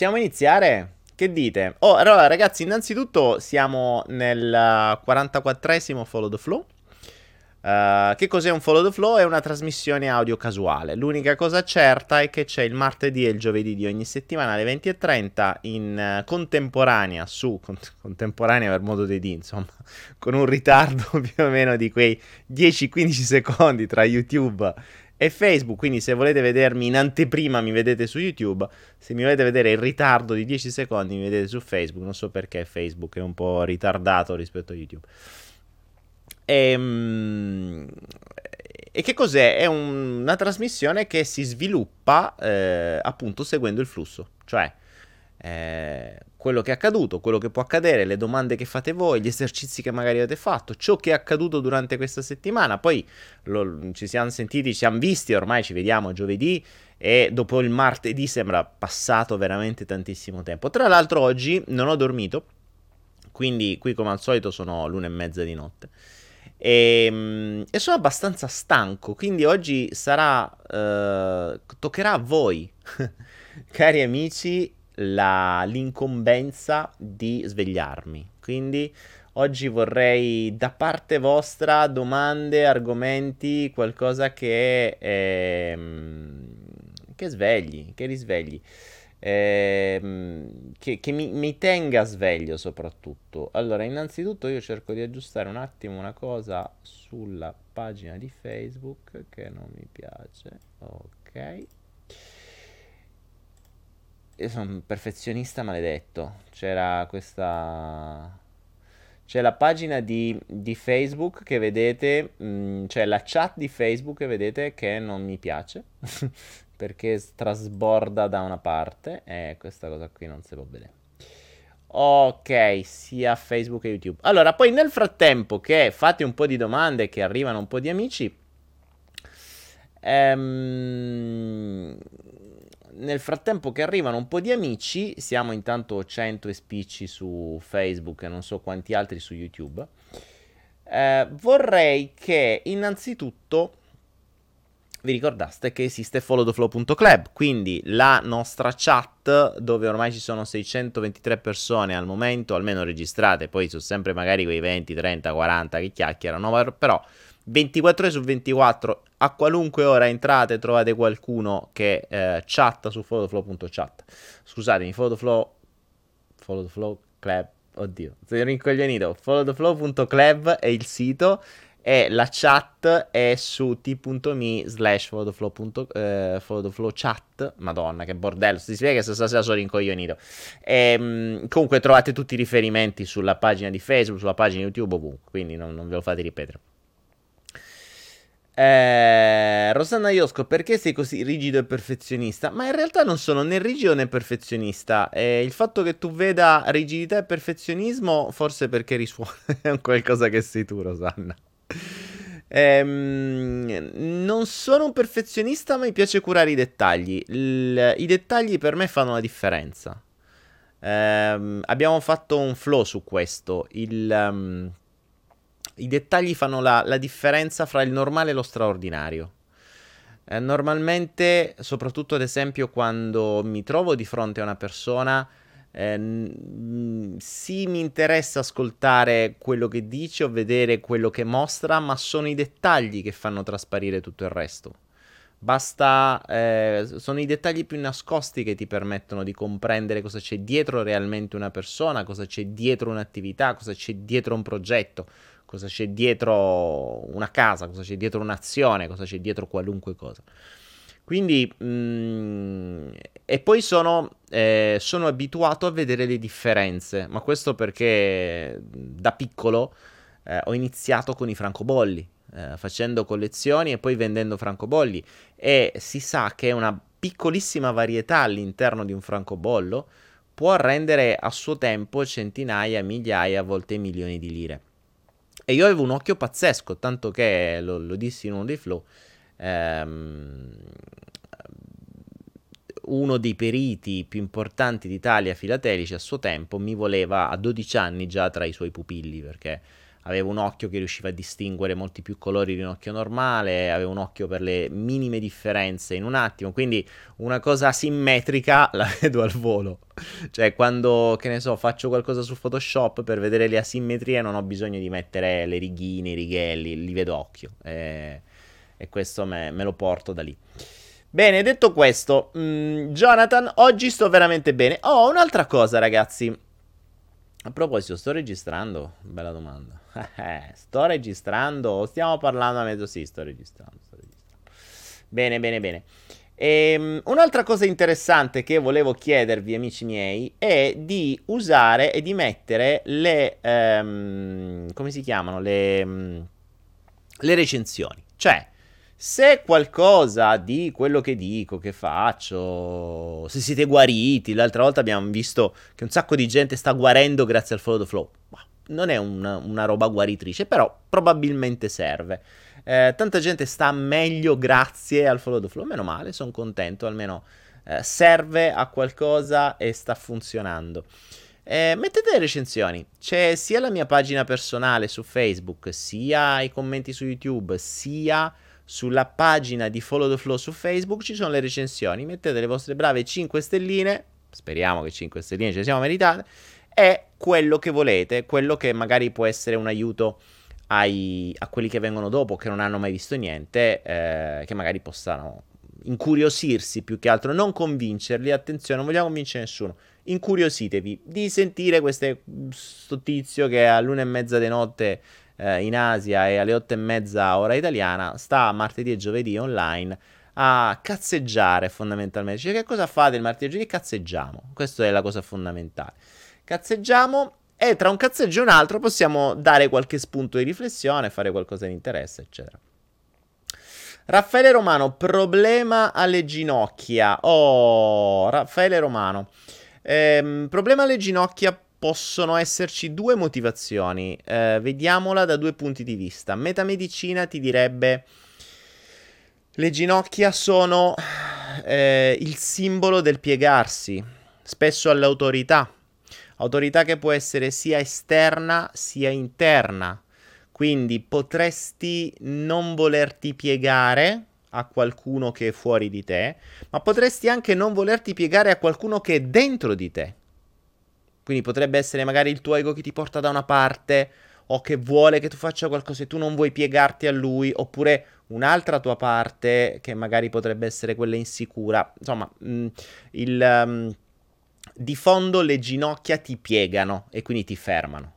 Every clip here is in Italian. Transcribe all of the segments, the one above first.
possiamo iniziare? Che dite? Oh, allora ragazzi, innanzitutto siamo nel 44esimo Follow the Flow. Uh, che cos'è un Follow the Flow? È una trasmissione audio casuale. L'unica cosa certa è che c'è il martedì e il giovedì di ogni settimana alle 20.30 in uh, contemporanea su con- contemporanea per modo di dire, insomma, con un ritardo più o meno di quei 10-15 secondi tra YouTube e Facebook, quindi se volete vedermi in anteprima mi vedete su YouTube, se mi volete vedere in ritardo di 10 secondi mi vedete su Facebook, non so perché Facebook è un po' ritardato rispetto a YouTube. E, ehm, e che cos'è? È un, una trasmissione che si sviluppa eh, appunto seguendo il flusso, cioè eh, quello che è accaduto, quello che può accadere, le domande che fate voi, gli esercizi che magari avete fatto, ciò che è accaduto durante questa settimana. Poi lo, ci siamo sentiti, ci siamo visti, ormai ci vediamo giovedì e dopo il martedì sembra passato veramente tantissimo tempo. Tra l'altro oggi non ho dormito, quindi qui come al solito sono l'una e mezza di notte. E, ehm, e sono abbastanza stanco, quindi oggi sarà... Eh, toccherà a voi, cari amici, la, l'incombenza di svegliarmi. Quindi oggi vorrei da parte vostra domande, argomenti, qualcosa che, eh, che svegli, che risvegli. Eh, che, che mi, mi, tenga sveglio soprattutto. Allora, innanzitutto io cerco di aggiustare un attimo una cosa sulla pagina di Facebook che non mi piace. Ok io sono un perfezionista maledetto. C'era questa. C'è la pagina di, di Facebook che vedete, mh, mm, c'è la chat di Facebook che vedete che non mi piace perché trasborda da una parte e questa cosa qui non si può vedere. Ok, sia Facebook che YouTube. Allora, poi nel frattempo che fate un po' di domande, che arrivano un po' di amici, ehm, nel frattempo che arrivano un po' di amici, siamo intanto 100 e spicci su Facebook e non so quanti altri su YouTube. Eh, vorrei che innanzitutto vi ricordaste che esiste followtheflow.club, quindi la nostra chat dove ormai ci sono 623 persone al momento, almeno registrate, poi sono sempre magari quei 20, 30, 40 che chiacchierano, però 24 ore su 24 a qualunque ora entrate trovate qualcuno che eh, chatta su photoflow.chat. Scusatemi, photoflow photoflow club. Oddio, sono rincoglionito. photoflow.club è il sito e la chat è su t.me slash photoflow, eh, chat. Madonna, che bordello. Si spiega che stasera sono rincoglionito. E, ehm, comunque trovate tutti i riferimenti sulla pagina di Facebook, sulla pagina YouTube, ovunque. Quindi non, non ve lo fate ripetere. Eh, Rosanna Iosco, perché sei così rigido e perfezionista? Ma in realtà non sono né rigido né perfezionista. Eh, il fatto che tu veda rigidità e perfezionismo, forse perché risuona è un qualcosa che sei tu, Rosanna. Eh, non sono un perfezionista, ma mi piace curare i dettagli. Il, I dettagli per me fanno la differenza. Eh, abbiamo fatto un flow su questo. Il. Um, i dettagli fanno la, la differenza fra il normale e lo straordinario. Eh, normalmente, soprattutto ad esempio quando mi trovo di fronte a una persona, eh, sì mi interessa ascoltare quello che dice o vedere quello che mostra, ma sono i dettagli che fanno trasparire tutto il resto. Basta, eh, sono i dettagli più nascosti che ti permettono di comprendere cosa c'è dietro realmente una persona, cosa c'è dietro un'attività, cosa c'è dietro un progetto, cosa c'è dietro una casa, cosa c'è dietro un'azione, cosa c'è dietro qualunque cosa. Quindi, mh, mm, e poi sono, eh, sono, abituato a vedere le differenze, ma questo perché da piccolo eh, ho iniziato con i francobolli, eh, facendo collezioni e poi vendendo francobolli e si sa che una piccolissima varietà all'interno di un francobollo può rendere a suo tempo centinaia, migliaia, a volte milioni di lire. E io avevo un occhio pazzesco, tanto che lo, lo dissi in uno dei flow. Ehm, uno dei periti più importanti d'Italia filatelici a suo tempo mi voleva a 12 anni già tra i suoi pupilli perché avevo un occhio che riusciva a distinguere molti più colori di un occhio normale, avevo un occhio per le minime differenze in un attimo, quindi una cosa asimmetrica la vedo al volo. cioè quando, che ne so, faccio qualcosa su Photoshop per vedere le asimmetrie non ho bisogno di mettere le righine, i righelli, li vedo occhio. E, e questo me, me lo porto da lì. Bene, detto questo, mh, mm, Jonathan, oggi sto veramente bene. Oh, un'altra cosa, ragazzi. A proposito, sto registrando? Bella domanda. Eh, sto registrando stiamo parlando a mezzo? Sì, sto registrando, sto registrando. Bene, bene, bene. E, um, un'altra cosa interessante che volevo chiedervi, amici miei, è di usare e di mettere le... Um, come si chiamano? Le, um, le recensioni. Cioè, se qualcosa di quello che dico, che faccio, se siete guariti, l'altra volta abbiamo visto che un sacco di gente sta guarendo grazie al follow the flow. Non è una, una roba guaritrice, però probabilmente serve. Eh, tanta gente sta meglio grazie al follow the flow, meno male, sono contento, almeno eh, serve a qualcosa e sta funzionando. Eh, mettete le recensioni, c'è sia la mia pagina personale su Facebook, sia i commenti su YouTube, sia sulla pagina di Follow the Flow su Facebook ci sono le recensioni. Mettete le vostre brave 5 stelline. Speriamo che 5 stelline ce le siamo meritate. È quello che volete, quello che magari può essere un aiuto ai, a quelli che vengono dopo, che non hanno mai visto niente, eh, che magari possano incuriosirsi più che altro, non convincerli. Attenzione, non vogliamo convincere nessuno. Incuriositevi di sentire questo tizio che all'una e mezza di notte eh, in Asia e alle otto e mezza ora italiana, sta martedì e giovedì online a cazzeggiare fondamentalmente. Cioè, che cosa fate il martedì e giovedì? Cazzeggiamo. Questa è la cosa fondamentale. Cazzeggiamo e tra un cazzeggio e un altro possiamo dare qualche spunto di riflessione, fare qualcosa di interesse, eccetera. Raffaele Romano, problema alle ginocchia. Oh, Raffaele Romano. Ehm, problema alle ginocchia possono esserci due motivazioni. Eh, vediamola da due punti di vista. Metamedicina ti direbbe le ginocchia sono eh, il simbolo del piegarsi, spesso all'autorità. Autorità che può essere sia esterna sia interna. Quindi potresti non volerti piegare a qualcuno che è fuori di te, ma potresti anche non volerti piegare a qualcuno che è dentro di te. Quindi potrebbe essere magari il tuo ego che ti porta da una parte o che vuole che tu faccia qualcosa e tu non vuoi piegarti a lui, oppure un'altra tua parte che magari potrebbe essere quella insicura. Insomma, mh, mm, il, um, di fondo le ginocchia ti piegano e quindi ti fermano.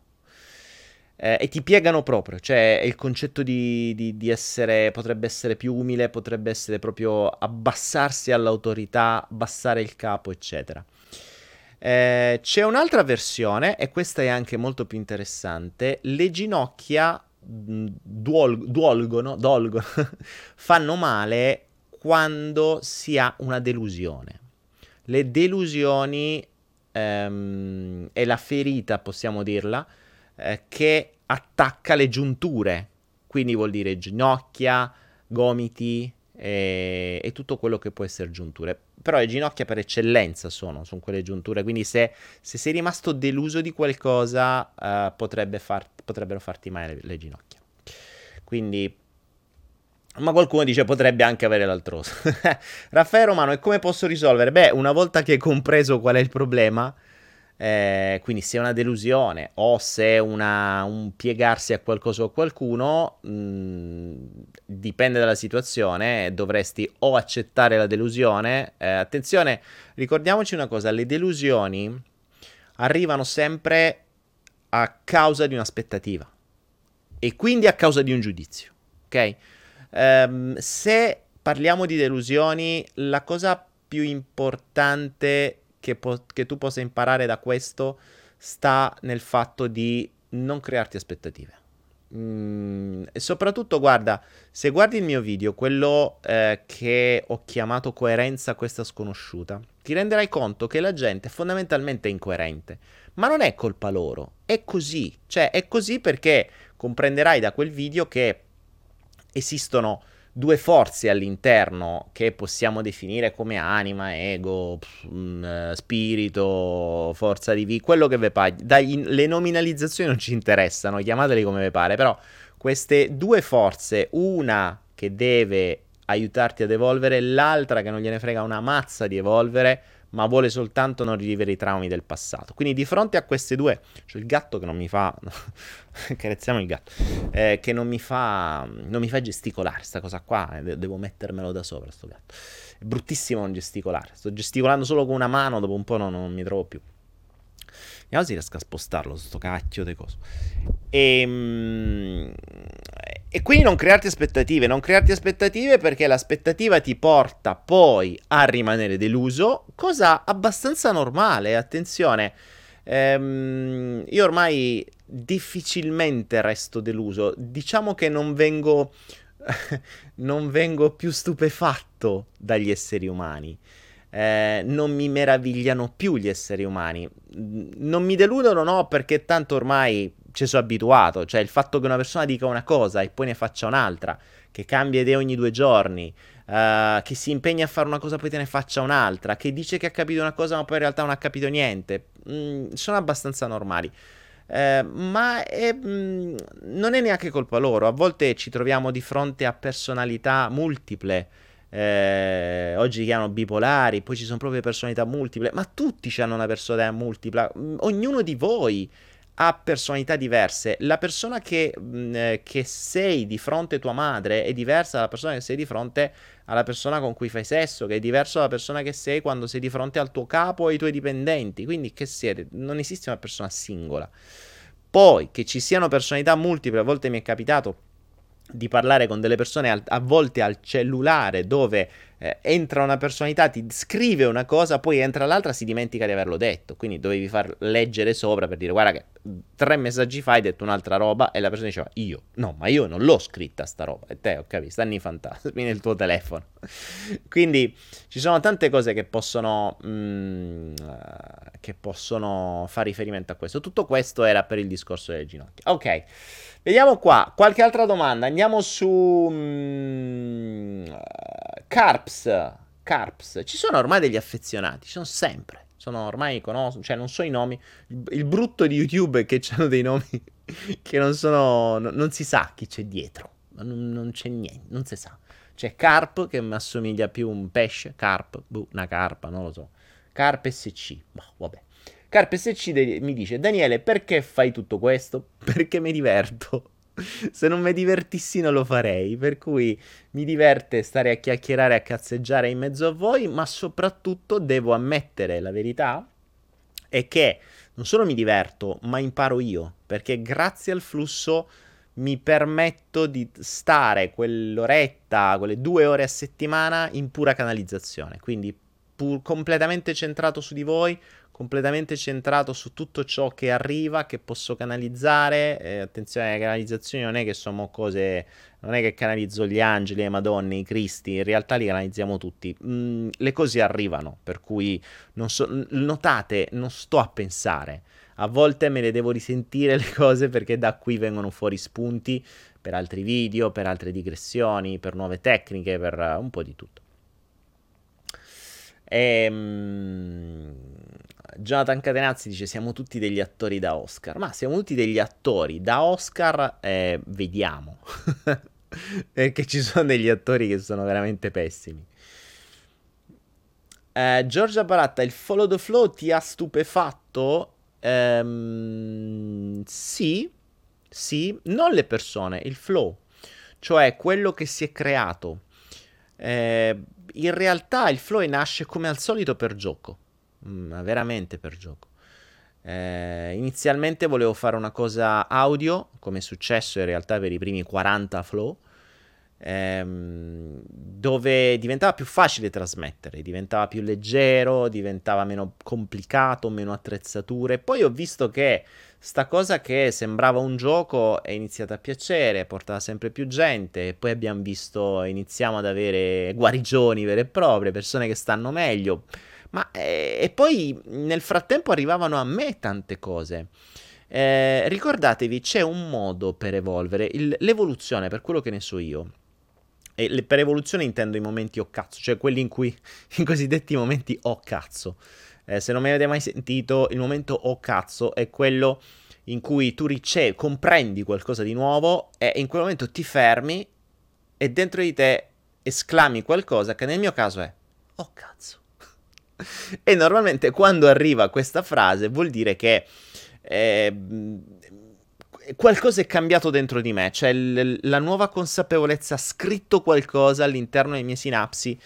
Eh, e ti piegano proprio, cioè il concetto di, di, di essere, potrebbe essere più umile, potrebbe essere proprio abbassarsi all'autorità, abbassare il capo, eccetera. Eh, c'è un'altra versione, e questa è anche molto più interessante. Le ginocchia mm, duol- duolgono, dolgono, fanno male quando si ha una delusione. Le delusioni ehm, è la ferita, possiamo dirla, eh, che attacca le giunture. Quindi vuol dire ginocchia, gomiti e, e tutto quello che può essere giunture però le ginocchia per eccellenza sono, sono quelle giunture, quindi se, se sei rimasto deluso di qualcosa uh, potrebbe far, potrebbero farti male le, le, ginocchia. Quindi, ma qualcuno dice potrebbe anche avere l'altroso. Raffaele Romano, e come posso risolvere? Beh, una volta che hai compreso qual è il problema, eh, quindi se è una delusione o se è una, un piegarsi a qualcosa o a qualcuno, mh, mm, dipende dalla situazione, dovresti o accettare la delusione. Eh, attenzione, ricordiamoci una cosa, le delusioni arrivano sempre a causa di un'aspettativa e quindi a causa di un giudizio, ok? Um, se parliamo di delusioni, la cosa più importante che, po- che tu possa imparare da questo sta nel fatto di non crearti aspettative. Mm, e soprattutto, guarda, se guardi il mio video, quello eh, che ho chiamato coerenza questa sconosciuta, ti renderai conto che la gente fondamentalmente è incoerente. Ma non è colpa loro, è così. Cioè, è così perché comprenderai da quel video che esistono due forze all'interno che possiamo definire come anima, ego, pff, mm, spirito, forza di vita, quello che vi pare. Dai, le nominalizzazioni non ci interessano, chiamateli come vi pare, però queste due forze, una che deve aiutarti ad evolvere, l'altra che non gliene frega una mazza di evolvere, ma vuole soltanto non rivivere i traumi del passato. Quindi di fronte a queste due, cioè il gatto che non mi fa, carezziamo il gatto, eh, che non mi fa, non mi fa gesticolare, sta cosa qua, eh, devo mettermelo da sopra sto gatto. È bruttissimo non gesticolare, sto gesticolando solo con una mano, dopo un po' non, non mi trovo più. Vediamo se riesco a spostarlo, sto cacchio di coso. E, ehm, e quindi non crearti aspettative, non crearti aspettative perché l'aspettativa ti porta poi a rimanere deluso, cosa abbastanza normale, attenzione. Ehm, io ormai difficilmente resto deluso, diciamo che non vengo, non vengo più stupefatto dagli esseri umani. Eh, non mi meravigliano più gli esseri umani. Non mi deludono, no, perché tanto ormai ci sono abituato. Cioè, il fatto che una persona dica una cosa e poi ne faccia un'altra, che cambia idea ogni due giorni, uh, che si impegna a fare una cosa e poi te ne faccia un'altra, che dice che ha capito una cosa ma poi in realtà non ha capito niente, mm, sono abbastanza normali. Uh, ma è, mm, non è neanche colpa loro. A volte ci troviamo di fronte a personalità multiple. Eh, oggi chiamano bipolari, poi ci sono proprio personalità multiple, ma tutti hanno una personalità multipla. Mm, ognuno di voi ha personalità diverse. La persona che, mh, mm, eh, che, sei di fronte a tua madre è diversa dalla persona che sei di fronte alla persona con cui fai sesso, che è diversa dalla persona che sei quando sei di fronte al tuo capo e ai tuoi dipendenti. Quindi che siete? Non esiste una persona singola. Poi che ci siano personalità multiple, a volte mi è capitato di parlare con delle persone al, a volte al cellulare dove eh, entra una personalità, ti scrive una cosa, poi entra l'altra, si dimentica di averlo detto. Quindi dovevi far leggere sopra per dire guarda che tre messaggi fa hai detto un'altra roba e la persona diceva io. No, ma io non l'ho scritta sta roba. E te, ho capito, stanno i fantasmi nel tuo telefono. Quindi ci sono tante cose che possono, mm, che possono fare riferimento a questo. Tutto questo era per il discorso delle ginocchia. Ok. Vediamo qua, qualche altra domanda. Andiamo su mm, Carps. Carps. Ci sono ormai degli affezionati, ci sono sempre. Sono ormai conosco, cioè non so i nomi. Il, il brutto di YouTube è che hanno dei nomi che non sono no, non si sa chi c'è dietro. Non, non, c'è niente, non si sa. C'è Carp che mi assomiglia più a un pesce, Carp, boh, una carpa, non lo so. Carp SC. Boh, vabbè. Carpe SC mi dice Daniele perché fai tutto questo? Perché mi diverto. Se non mi divertissi non lo farei, per cui mi diverte stare a chiacchierare, a cazzeggiare in mezzo a voi, ma soprattutto devo ammettere la verità è che non solo mi diverto, ma imparo io, perché grazie al flusso mi permetto di stare quell'oretta, quelle due ore a settimana in pura canalizzazione, quindi pur completamente centrato su di voi, completamente centrato su tutto ciò che arriva, che posso canalizzare. Eh, attenzione, le canalizzazioni non è che sono cose, non è che canalizzo gli angeli, le madonne, i cristi, in realtà li canalizziamo tutti. Mm, le cose arrivano, per cui non so, notate, non sto a pensare. A volte me le devo risentire le cose perché da qui vengono fuori spunti per altri video, per altre digressioni, per nuove tecniche, per uh, un po' di tutto. Ehm Jonathan Catenazzi dice siamo tutti degli attori da Oscar. Ma siamo tutti degli attori da Oscar, eh, vediamo. Perché ci sono degli attori che sono veramente pessimi. Eh, Giorgia Baratta, il follow the flow ti ha stupefatto? Ehm, sì, sì, non le persone, il flow, cioè quello che si è creato. Eh, in realtà il flow nasce come al solito per gioco ma mm, veramente per gioco. Eh, inizialmente volevo fare una cosa audio, come è successo in realtà per i primi 40 flow, ehm, dove diventava più facile trasmettere, diventava più leggero, diventava meno complicato, meno attrezzature. Poi ho visto che sta cosa che sembrava un gioco è iniziata a piacere, portava sempre più gente e poi abbiamo visto, iniziamo ad avere guarigioni vere e proprie, persone che stanno meglio ma eh, e poi nel frattempo arrivavano a me tante cose. Eh, ricordatevi, c'è un modo per evolvere. Il, l'evoluzione, per quello che ne so io, E le, per evoluzione intendo i momenti o cazzo, cioè quelli in cui i cosiddetti momenti o cazzo. Eh, se non mi avete mai sentito, il momento o cazzo è quello in cui tu ricevi, comprendi qualcosa di nuovo e in quel momento ti fermi e dentro di te esclami qualcosa che nel mio caso è oh cazzo. E normalmente quando arriva questa frase vuol dire che eh, qualcosa è cambiato dentro di me, cioè l- la nuova consapevolezza ha scritto qualcosa all'interno delle mie sinapsi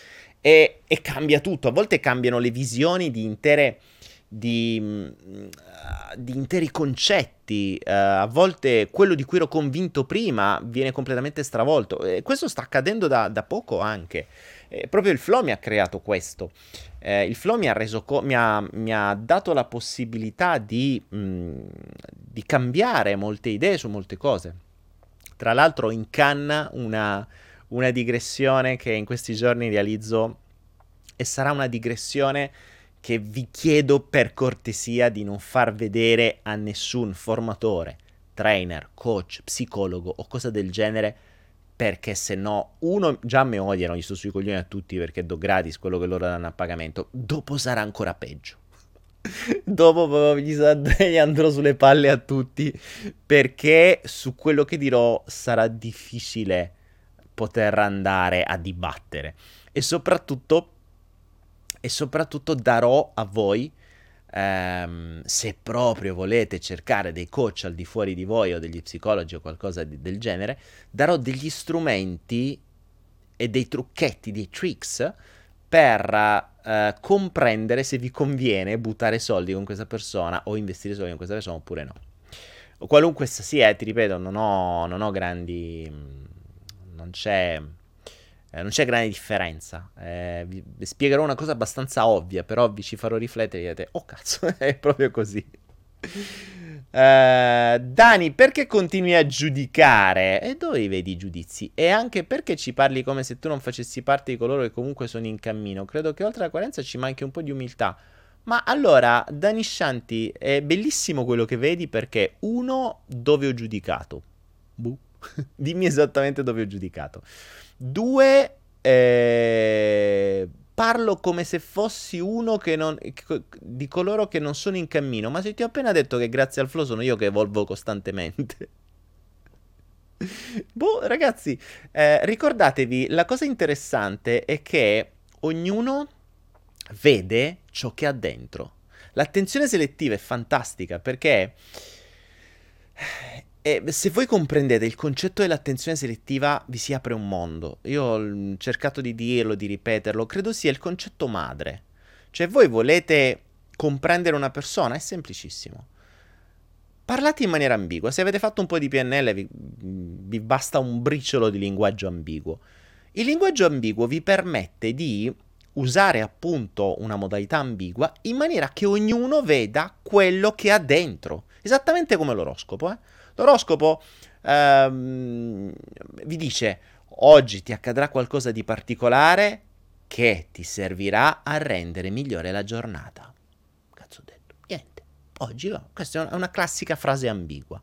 e, e cambia tutto. A volte cambiano le visioni di intere di, di interi concetti. Uh, a volte quello di cui ero convinto prima viene completamente stravolto. E questo sta accadendo da, da poco anche. Eh, proprio il flow mi ha creato questo. Eh, il flow mi ha, reso co- mi, ha, mi ha dato la possibilità di, mh, di, cambiare molte idee su molte cose. Tra l'altro incanna una, una digressione che in questi giorni realizzo e sarà una digressione che vi chiedo per cortesia di non far vedere a nessun formatore, trainer, coach, psicologo o cosa del genere perché se no, uno, già mi odiano, gli sto sui coglioni a tutti perché do gratis quello che loro danno a pagamento, dopo sarà ancora peggio. dopo gli, andrò sulle palle a tutti perché su quello che dirò sarà difficile poter andare a dibattere e soprattutto e soprattutto darò a voi ehm, se proprio volete cercare dei coach al di fuori di voi o degli psicologi o qualcosa di, del genere darò degli strumenti e dei trucchetti, dei tricks per uh, comprendere se vi conviene buttare soldi con questa persona o investire soldi con questa persona oppure no. Qualunque sia, ti ripeto, non ho, non ho grandi... non c'è eh, non c'è grande differenza. Eh, vi, spiegherò una cosa abbastanza ovvia, però vi ci farò riflettere e direte, oh cazzo, è proprio così. Uh, Dani, perché continui a giudicare? E dove vedi i giudizi? E anche perché ci parli come se tu non facessi parte di coloro che comunque sono in cammino? Credo che oltre alla coerenza ci manchi un po' di umiltà. Ma allora, Dani Shanti, è bellissimo quello che vedi perché, uno, dove ho giudicato? Buh. Dimmi esattamente dove ho giudicato. Due, eh, parlo come se fossi uno non, di coloro che non sono in cammino, ma se ti ho appena detto che grazie al flow sono io che evolvo costantemente. boh, ragazzi, eh, ricordatevi, la cosa interessante è che ognuno vede ciò che ha dentro. L'attenzione selettiva è fantastica perché e se voi comprendete il concetto dell'attenzione selettiva, vi si apre un mondo. Io ho cercato di dirlo, di ripeterlo, credo sia il concetto madre. Cioè, voi volete comprendere una persona, è semplicissimo. Parlate in maniera ambigua. Se avete fatto un po' di PNL, vi, vi basta un briciolo di linguaggio ambiguo. Il linguaggio ambiguo vi permette di usare appunto una modalità ambigua in maniera che ognuno veda quello che ha dentro. Esattamente come l'oroscopo, eh? L'oroscopo ehm, vi dice oggi ti accadrà qualcosa di particolare che ti servirà a rendere migliore la giornata. Cazzo ho detto? Niente. Oggi va. Questa è una classica frase ambigua.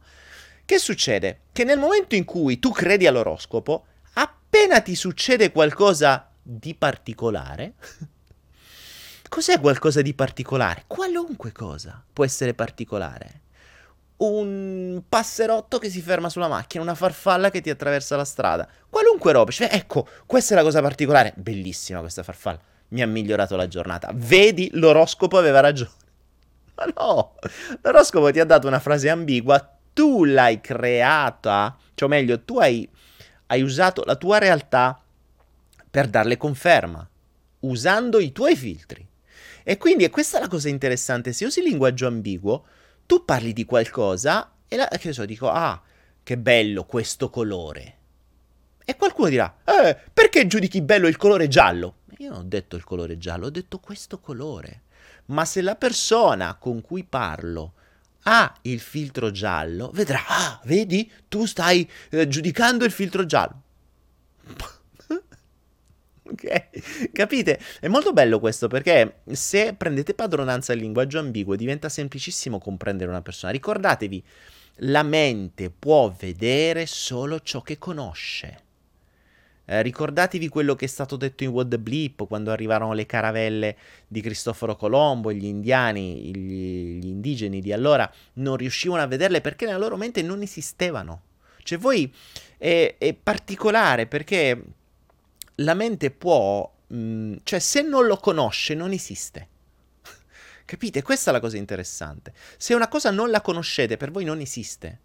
Che succede? Che nel momento in cui tu credi all'oroscopo, appena ti succede qualcosa di particolare, cos'è qualcosa di particolare? Qualunque cosa può essere particolare un passerotto che si ferma sulla macchina, una farfalla che ti attraversa la strada, qualunque roba. Cioè, ecco, questa è la cosa particolare. Bellissima questa farfalla. Mi ha migliorato la giornata. Vedi, l'oroscopo aveva ragione. Ma no, l'oroscopo ti ha dato una frase ambigua, tu l'hai creata, cioè meglio, tu hai, hai usato la tua realtà per darle conferma, usando i tuoi filtri. E quindi, e questa è la cosa interessante, se usi linguaggio ambiguo, tu parli di qualcosa e la, che so, dico, ah, che bello questo colore. E qualcuno dirà, eh, perché giudichi bello il colore giallo? Io non ho detto il colore giallo, ho detto questo colore. Ma se la persona con cui parlo ha il filtro giallo, vedrà, ah, vedi, tu stai eh, giudicando il filtro giallo. ok? Capite? È molto bello questo perché se prendete padronanza del linguaggio ambiguo diventa semplicissimo comprendere una persona. Ricordatevi, la mente può vedere solo ciò che conosce. Eh, ricordatevi quello che è stato detto in What the Bleep quando arrivarono le caravelle di Cristoforo Colombo, gli indiani, gli, gli indigeni di allora non riuscivano a vederle perché nella loro mente non esistevano. Cioè voi è, è particolare perché la mente può, mh, mm, cioè se non lo conosce non esiste. Capite? Questa è la cosa interessante. Se una cosa non la conoscete, per voi non esiste.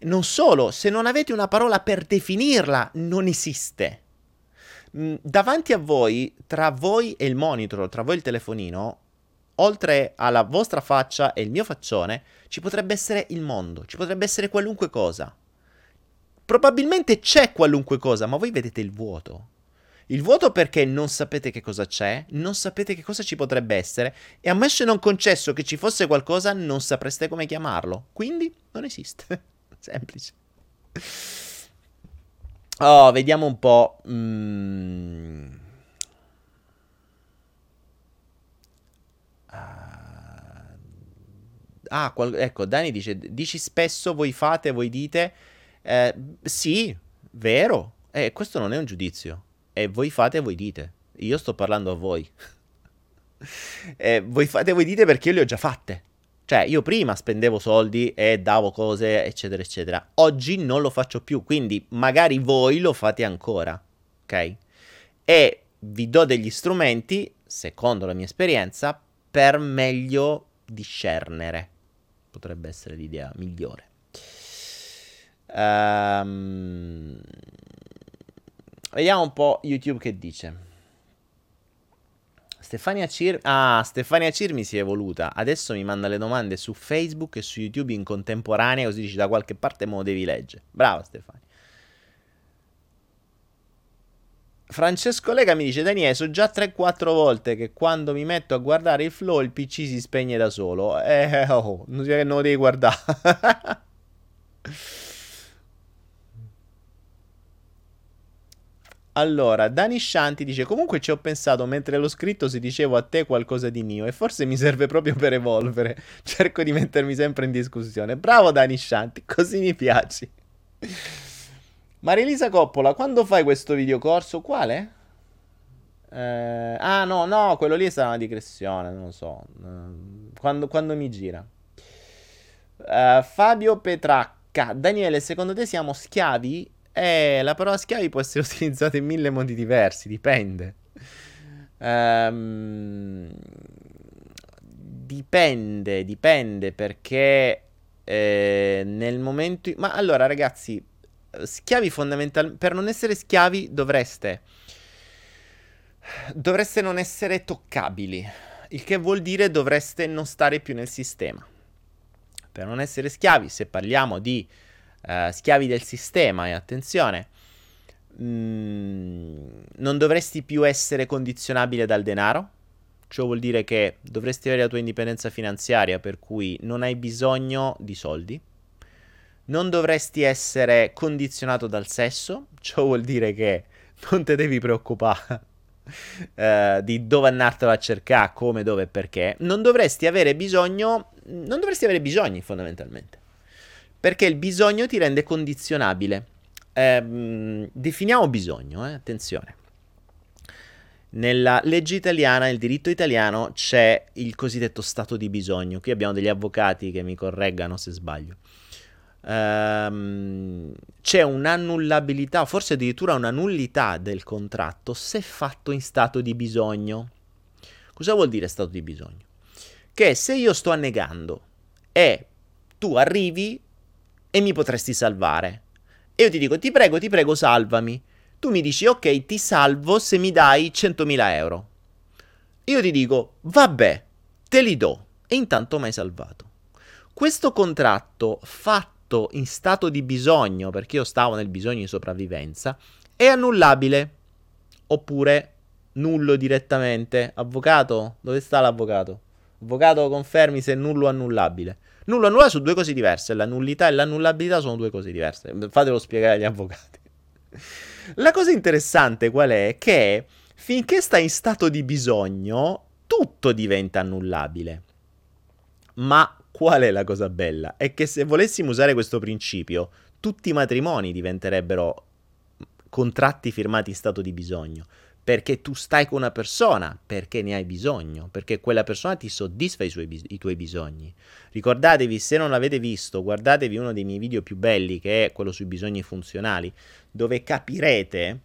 Non solo, se non avete una parola per definirla, non esiste. Mm, davanti a voi, tra voi e il monitor, tra voi e il telefonino, oltre alla vostra faccia e il mio faccione, ci potrebbe essere il mondo, ci potrebbe essere qualunque cosa. Probabilmente c'è qualunque cosa, ma voi vedete il vuoto. Il vuoto perché non sapete che cosa c'è, non sapete che cosa ci potrebbe essere, e ammesso e non concesso che ci fosse qualcosa, non sapreste come chiamarlo. Quindi non esiste. Semplice. Oh, vediamo un po'. Mm. Ah, qual- ecco, Dani dice, dici spesso, voi fate, voi dite. Eh, sì, vero. Eh, questo non è un giudizio. E voi fate, voi dite. Io sto parlando a voi. eh, voi fate, voi dite perché io le ho già fatte. Cioè, io prima spendevo soldi e davo cose, eccetera, eccetera. Oggi non lo faccio più, quindi magari voi lo fate ancora, ok? E vi do degli strumenti, secondo la mia esperienza, per meglio discernere. Potrebbe essere l'idea migliore. Um, vediamo un po' YouTube che dice. Stefania Cir... Ah, Stefania Cir mi si è evoluta. Adesso mi manda le domande su Facebook e su YouTube in contemporanea, così dici da qualche parte me lo devi leggere. Brava Stefania. Francesco Lega mi dice Daniele, so già 3-4 volte che quando mi metto a guardare il flow il PC si spegne da solo. Eh, oh, non lo devi guardare. Allora, Dani Shanti dice: Comunque ci ho pensato mentre l'ho scritto se dicevo a te qualcosa di mio e forse mi serve proprio per evolvere. Cerco di mettermi sempre in discussione. Bravo Dani Shanti, così mi piaci. Marilisa Coppola, quando fai questo videocorso? Quale? Eh, ah, no, no, quello lì sarà una digressione, non lo so. Eh, quando, quando mi gira. Uh, Fabio Petracca, Daniele, secondo te siamo schiavi eh, la parola schiavi può essere utilizzata in mille modi diversi, dipende. Um, dipende, dipende perché eh, nel momento... In... Ma allora ragazzi, schiavi fondamentalmente... Per non essere schiavi dovreste... Dovreste non essere toccabili, il che vuol dire dovreste non stare più nel sistema. Per non essere schiavi, se parliamo di uh, schiavi del sistema e attenzione, mh, mm, non dovresti più essere condizionabile dal denaro. Ciò vuol dire che dovresti avere la tua indipendenza finanziaria, per cui non hai bisogno di soldi. Non dovresti essere condizionato dal sesso, ciò vuol dire che non ti devi preoccupare uh, di dove andartelo a cercare, come, dove e perché. Non dovresti avere bisogno, non dovresti avere bisogni fondamentalmente perché il bisogno ti rende condizionabile. Eh, definiamo bisogno, eh? attenzione. Nella legge italiana, nel diritto italiano, c'è il cosiddetto stato di bisogno. Qui abbiamo degli avvocati che mi correggano se sbaglio. Um, c'è un'annullabilità, forse addirittura una nullità del contratto se fatto in stato di bisogno. Cosa vuol dire stato di bisogno? Che se io sto annegando e tu arrivi e mi potresti salvare. E io ti dico, ti prego, ti prego, salvami. Tu mi dici, ok, ti salvo se mi dai 100.000 euro. Io ti dico, vabbè, te li do. E intanto mi hai salvato. Questo contratto fatto in stato di bisogno, perché io stavo nel bisogno di sopravvivenza, è annullabile. Oppure nullo direttamente. Avvocato? Dove sta l'avvocato? Avvocato, confermi se è nullo o annullabile. Nullo e nulla sono due cose diverse. La nullità e l'annullabilità sono due cose diverse. Fatelo spiegare agli avvocati. La cosa interessante qual è? Che finché sta in stato di bisogno, tutto diventa annullabile. Ma qual è la cosa bella? È che se volessimo usare questo principio, tutti i matrimoni diventerebbero contratti firmati in stato di bisogno, perché tu stai con una persona, perché ne hai bisogno, perché quella persona ti soddisfa i, suoi, i tuoi bisogni. Ricordatevi, se non l'avete visto, guardatevi uno dei miei video più belli, che è quello sui bisogni funzionali, dove capirete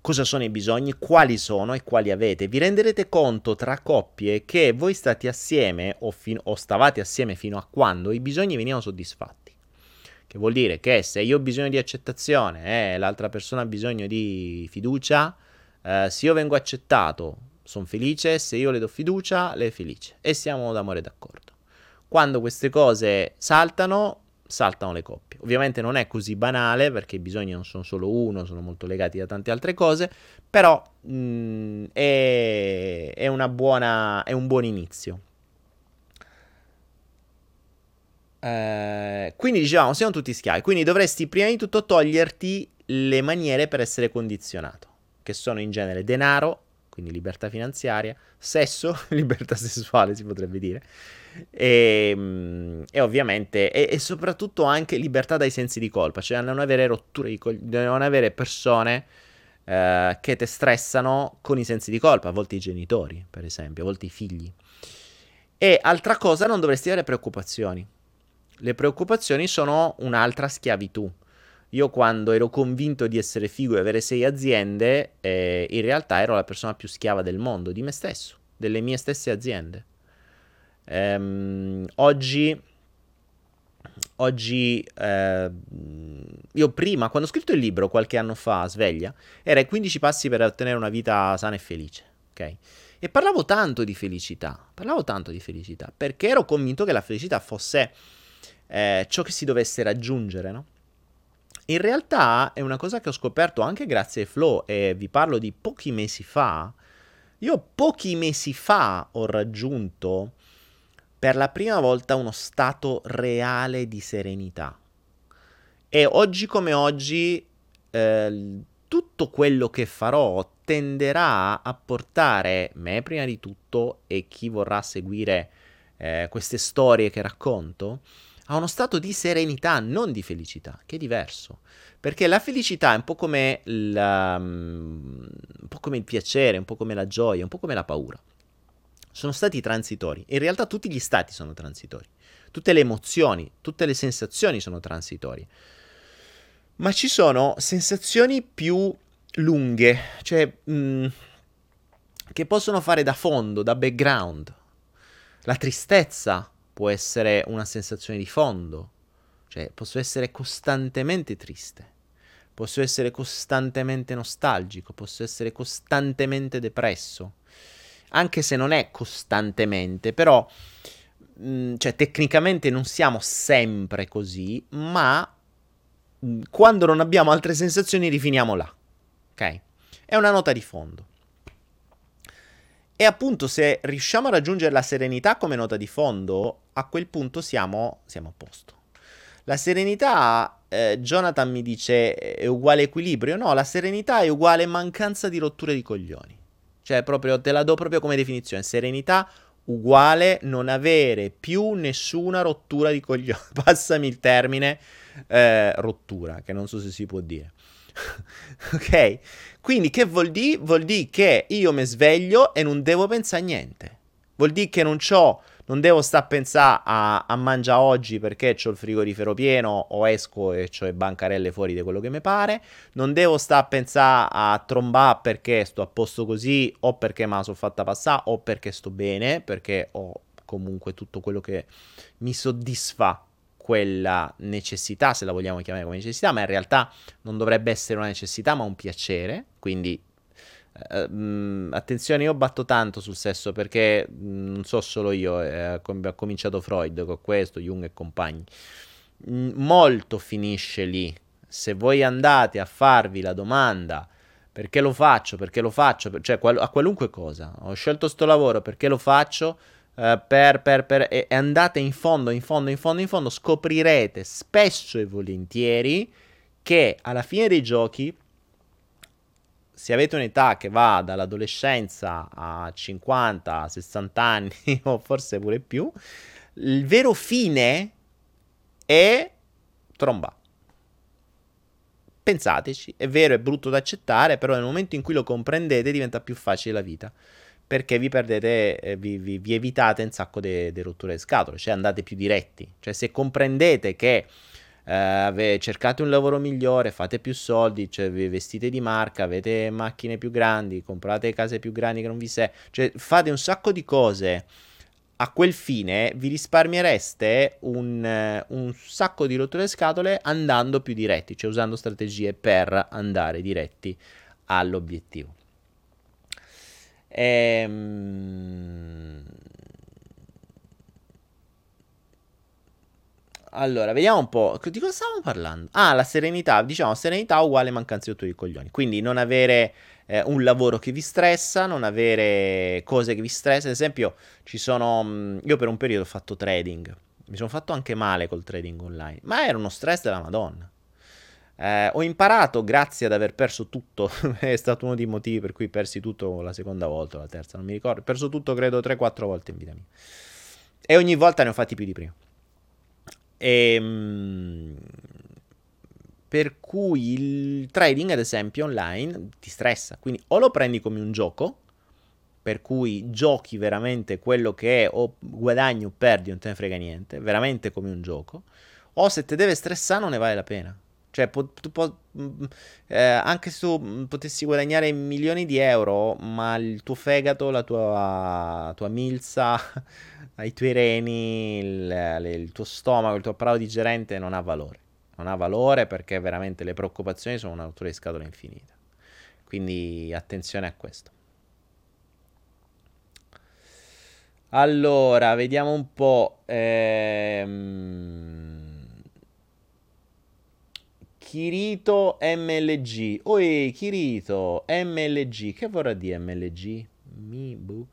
cosa sono i bisogni, quali sono e quali avete. Vi renderete conto tra coppie che voi state assieme o, fin- o stavate assieme fino a quando i bisogni venivano soddisfatti. Che vuol dire che se io ho bisogno di accettazione e l'altra persona ha bisogno di fiducia, eh, se io vengo accettato, sono felice, se io le do fiducia, lei è felice e siamo d'amore d'accordo. Quando queste cose saltano, saltano le coppie. Ovviamente non è così banale perché i bisogni non sono solo uno, sono molto legati da tante altre cose, però mh, mm, è, è, buona, è un buon inizio. Eh, quindi dicevamo, siamo tutti schiavi, quindi dovresti prima di tutto toglierti le maniere per essere condizionato che sono in genere denaro, quindi libertà finanziaria, sesso, libertà sessuale si potrebbe dire, e, ehm, e ovviamente, e, e, soprattutto anche libertà dai sensi di colpa, cioè non avere rotture di coglioni, non avere persone eh, che ti stressano con i sensi di colpa, a volte i genitori, per esempio, a volte i figli. E altra cosa, non dovresti avere preoccupazioni. Le preoccupazioni sono un'altra schiavitù. Io quando ero convinto di essere figo e avere sei aziende, eh, in realtà ero la persona più schiava del mondo, di me stesso, delle mie stesse aziende. Ehm, oggi, oggi eh, io prima, quando ho scritto il libro qualche anno fa, Sveglia, era i 15 passi per ottenere una vita sana e felice, ok? E parlavo tanto di felicità, parlavo tanto di felicità, perché ero convinto che la felicità fosse eh, ciò che si dovesse raggiungere, no? In realtà è una cosa che ho scoperto anche grazie ai flow e vi parlo di pochi mesi fa. Io pochi mesi fa ho raggiunto per la prima volta uno stato reale di serenità. E oggi come oggi eh, tutto quello che farò tenderà a portare me prima di tutto e chi vorrà seguire eh, queste storie che racconto a uno stato di serenità, non di felicità, che è diverso. Perché la felicità è un po' come, la, um, un po' come il piacere, un po' come la gioia, un po' come la paura. Sono stati transitori. In realtà tutti gli stati sono transitori. Tutte le emozioni, tutte le sensazioni sono transitorie. Ma ci sono sensazioni più lunghe, cioè mh, mm, che possono fare da fondo, da background. La tristezza può essere una sensazione di fondo, cioè posso essere costantemente triste, posso essere costantemente nostalgico, posso essere costantemente depresso, anche se non è costantemente, però mh, mm, cioè tecnicamente non siamo sempre così, ma mh, mm, quando non abbiamo altre sensazioni rifiniamo là. Ok? È una nota di fondo. E appunto se riusciamo a raggiungere la serenità come nota di fondo, a quel punto siamo, siamo a posto. La serenità, eh, Jonathan mi dice, è uguale equilibrio. No, la serenità è uguale mancanza di rotture di coglioni. Cioè, proprio, te la do proprio come definizione. Serenità uguale non avere più nessuna rottura di coglioni. Passami il termine eh, rottura, che non so se si può dire. ok? Quindi che vuol dire? Vuol dire che io mi sveglio e non devo pensare a niente. Vuol dire che non c'ho, non devo stare a pensare a, a mangiare oggi perché ho il frigorifero pieno o esco e ho le bancarelle fuori di quello che mi pare. Non devo stare a pensare a trombare perché sto a posto così o perché me la sono fatta passare o perché sto bene, perché ho comunque tutto quello che mi soddisfa quella necessità, se la vogliamo chiamare come necessità, ma in realtà non dovrebbe essere una necessità, ma un piacere. Quindi, eh, mm, attenzione, io batto tanto sul sesso perché mm, non so solo io, eh, ha cominciato Freud con questo, Jung e compagni. Mm, molto finisce lì. Se voi andate a farvi la domanda perché lo faccio, perché lo faccio, cioè a qualunque cosa, ho scelto sto lavoro perché lo faccio Uh, per, per, per, e andate in fondo, in fondo, in fondo, in fondo, scoprirete spesso e volentieri che alla fine dei giochi, se avete un'età che va dall'adolescenza a 50, 60 anni o forse pure più, il vero fine è tromba. Pensateci, è vero, è brutto da accettare, però nel momento in cui lo comprendete diventa più facile la vita. Perché vi perdete, eh, vi, vi, vi, evitate un sacco di rotture di scatole, cioè andate più diretti. Cioè se comprendete che eh, cercate un lavoro migliore, fate più soldi, cioè vi vestite di marca, avete macchine più grandi, comprate case più grandi che non vi servono, cioè fate un sacco di cose a quel fine vi risparmiereste un, un sacco di rotture scatole andando più diretti, cioè usando strategie per andare diretti all'obiettivo. Ehm... Allora, vediamo un po'. Di cosa stavamo parlando? Ah, la serenità. Diciamo, serenità uguale mancanza di coglioni. Quindi non avere eh, un lavoro che vi stressa, non avere cose che vi stressano. Ad esempio, ci sono. Mm, io per un periodo ho fatto trading. Mi sono fatto anche male col trading online, ma era uno stress della Madonna. Eh, ho imparato grazie ad aver perso tutto. è stato uno dei motivi per cui persi tutto la seconda volta o la terza, non mi ricordo. Ho perso tutto, credo, 3-4 volte in vita mia. E ogni volta ne ho fatti più di prima. E, ehm, per cui il trading, ad esempio, online ti stressa. Quindi o lo prendi come un gioco, per cui giochi veramente quello che è, o guadagni o perdi, non te ne frega niente, veramente come un gioco, o se te deve stressare non ne vale la pena. Cioè, po- po- mm, eh, anche se tu mm, potessi guadagnare milioni di euro, ma il tuo fegato, la tua, tua milza, i tuoi reni, il, il tuo stomaco, il tuo apparato digerente non ha valore non ha valore perché veramente le preoccupazioni sono una rottura di scatola infinita. Quindi attenzione a questo. Allora, vediamo un po'. Ehm... Kirito MLG. Oi, Kirito MLG. Che vorrà dire MLG? Mibu.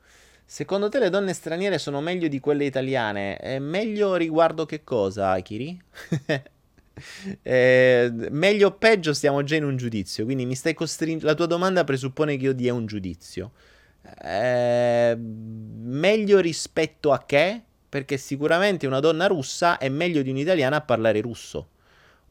Secondo te le donne straniere sono meglio di quelle italiane? È meglio riguardo che cosa, Kiri? Eh, meglio o peggio stiamo già in un giudizio, quindi mi stai costringendo... La tua domanda presuppone che io dia un giudizio. Eh, meglio rispetto a che? Perché sicuramente una donna russa è meglio di un'italiana a parlare russo.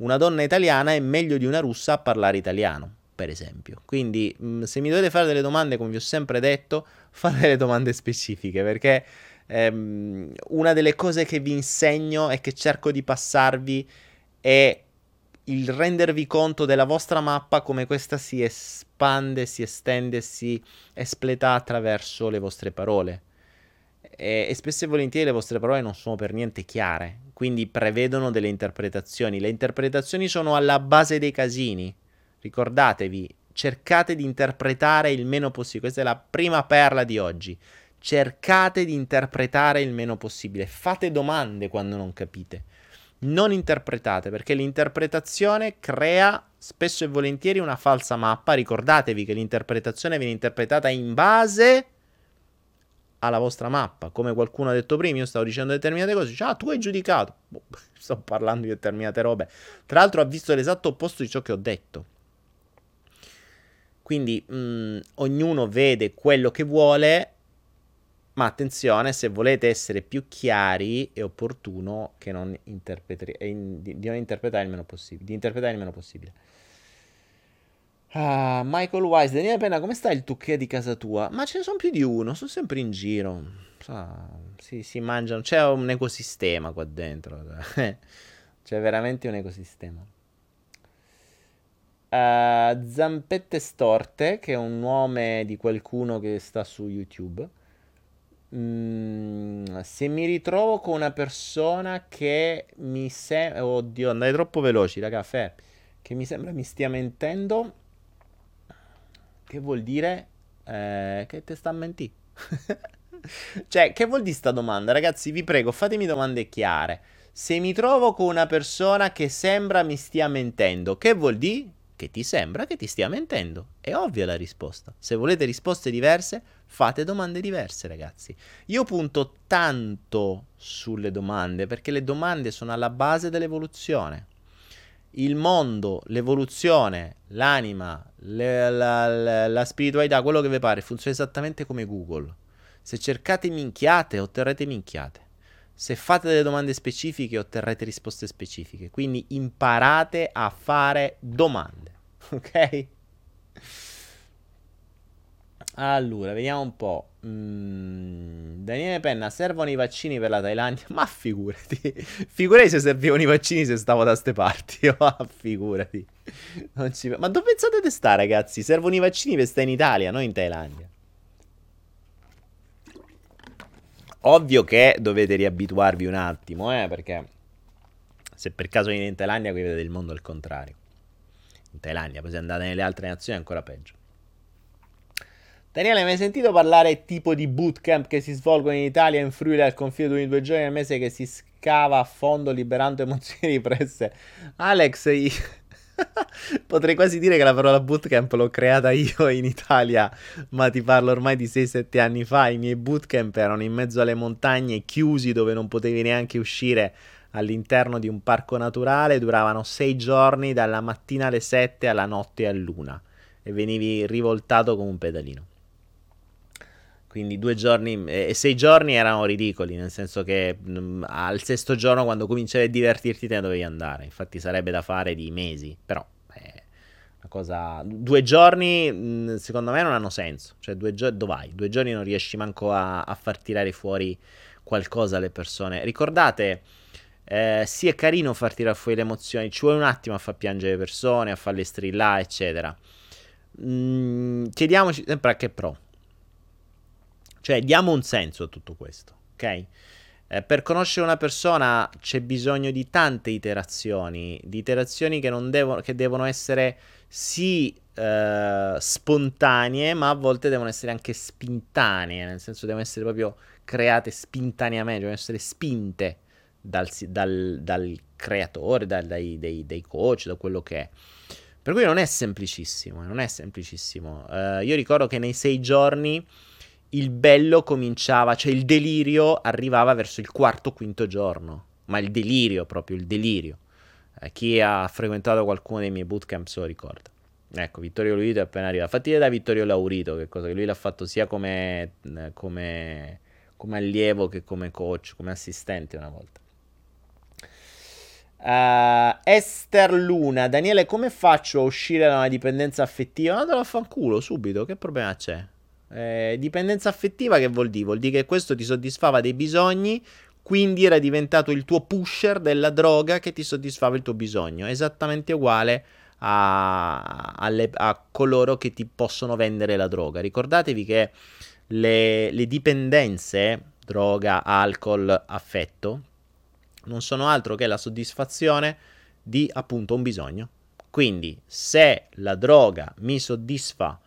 Una donna italiana è meglio di una russa a parlare italiano, per esempio. Quindi, mm, se mi dovete fare delle domande, come vi ho sempre detto, fate delle domande specifiche, perché ehm, una delle cose che vi insegno e che cerco di passarvi è il rendervi conto della vostra mappa come questa si espande, si estende, si espleta attraverso le vostre parole. E, spesso e volentieri le vostre parole non sono per niente chiare, quindi prevedono delle interpretazioni. Le interpretazioni sono alla base dei casini. Ricordatevi, cercate di interpretare il meno possibile. Questa è la prima perla di oggi. Cercate di interpretare il meno possibile. Fate domande quando non capite non interpretate, perché l'interpretazione crea spesso e volentieri una falsa mappa. Ricordatevi che l'interpretazione viene interpretata in base alla vostra mappa. Come qualcuno ha detto prima, io stavo dicendo determinate cose, dice, ah, tu hai giudicato. Boh, sto parlando di determinate robe. Tra l'altro ha visto l'esatto opposto di ciò che ho detto. Quindi mh, mm, ognuno vede quello che vuole ma attenzione, se volete essere più chiari, è opportuno che non interpreti- di, di non interpretare il meno possibile. Di interpretare il meno possibile. Ah, Michael Wise, Daniele Penna, come sta il tucchè di casa tua? Ma ce ne sono più di uno, sono sempre in giro. Ah, si, si mangiano, c'è un ecosistema qua dentro. c'è veramente un ecosistema. Uh, Zampette Storte, che è un nome di qualcuno che sta su YouTube. Mm, se mi ritrovo con una persona che mi sembra... Oddio, andai troppo veloci, raga, fermi. Che mi sembra mi stia mentendo. Che vuol dire? Eh, che te sta a mentire. cioè, che vuol dire sta domanda? Ragazzi, vi prego, fatemi domande chiare. Se mi trovo con una persona che sembra mi stia mentendo, che vuol dire? Che ti sembra che ti stia mentendo. È ovvia la risposta. Se volete risposte diverse, fate domande diverse, ragazzi. Io punto tanto sulle domande perché le domande sono alla base dell'evoluzione. Il mondo, l'evoluzione, l'anima, le, la, la, la spiritualità, quello che vi pare, funziona esattamente come Google. Se cercate minchiate, otterrete minchiate. Se fate delle domande specifiche, otterrete risposte specifiche. Quindi imparate a fare domande. ok? Allora, vediamo un po'. Mm, Daniele Penna, servono i vaccini per la Thailandia? Ma figurati, figurati se servivano i vaccini se stavo da ste parti. Ma figurati. Ci... Ma dove pensate di stare, ragazzi? Servono i vaccini per stare in Italia, non in Thailandia. Ovvio che dovete riabituarvi un attimo, eh, perché se per caso viene in Thailandia, qui vedete il mondo al contrario. In Thailandia, poi se andate nelle altre nazioni è ancora peggio. Daniele, hai mai sentito parlare tipo di bootcamp che si svolgono in Italia in Friuli al confine di due giorni al mese che si scava a fondo liberando emozioni represse? Alex, io... potrei quasi dire che la parola bootcamp l'ho creata io in Italia, ma ti parlo ormai di 6-7 anni fa. I miei bootcamp erano in mezzo alle montagne, chiusi dove non potevi neanche uscire all'interno di un parco naturale, duravano 6 giorni dalla mattina alle 7 alla notte all'una e venivi rivoltato come un pedalino. Quindi due giorni e sei giorni erano ridicoli, nel senso che mh, mm, al sesto giorno quando cominciavi a divertirti te ne dovevi andare. Infatti sarebbe da fare di mesi, però è una cosa... Due giorni mh, mm, secondo me non hanno senso. Cioè due giorni... Dove vai? Due giorni non riesci manco a, a far tirare fuori qualcosa alle persone. Ricordate... Eh, sì, è carino far tirare fuori le emozioni, ci vuole un attimo a far piangere le persone, a farle strillare, eccetera. Mm, chiediamoci sempre a che pro. Cioè, diamo un senso a tutto questo, ok? Eh, per conoscere una persona c'è bisogno di tante iterazioni, di iterazioni che, devono, che devono essere sì eh, spontanee, ma a volte devono essere anche spintanee, nel senso devono essere proprio create spintaneamente, devono essere spinte dal, dal, dal creatore, dal, dai, dei, dei coach, da quello che è. Per cui non è semplicissimo, non è semplicissimo. Uh, io ricordo che nei sei giorni il bello cominciava, cioè il delirio arrivava verso il quarto, quinto giorno. Ma il delirio, proprio il delirio. Eh, chi ha frequentato qualcuno dei miei bootcamp se lo ricorda. Ecco, Vittorio Laurito è appena arrivato. Fatti da Vittorio Laurito, che cosa che lui l'ha fatto sia come, eh, come, come allievo che come coach, come assistente una volta. Uh, Esther Luna, Daniele, come faccio a uscire da una dipendenza affettiva? Andatelo a fanculo subito, che problema c'è? Eh, dipendenza affettiva che vuol dire? Vuol dire che questo ti soddisfava dei bisogni, quindi era diventato il tuo pusher della droga che ti soddisfava il tuo bisogno. Esattamente uguale a, alle, a coloro che ti possono vendere la droga. Ricordatevi che le, le dipendenze, droga, alcol, affetto, non sono altro che la soddisfazione di appunto un bisogno. Quindi se la droga mi soddisfa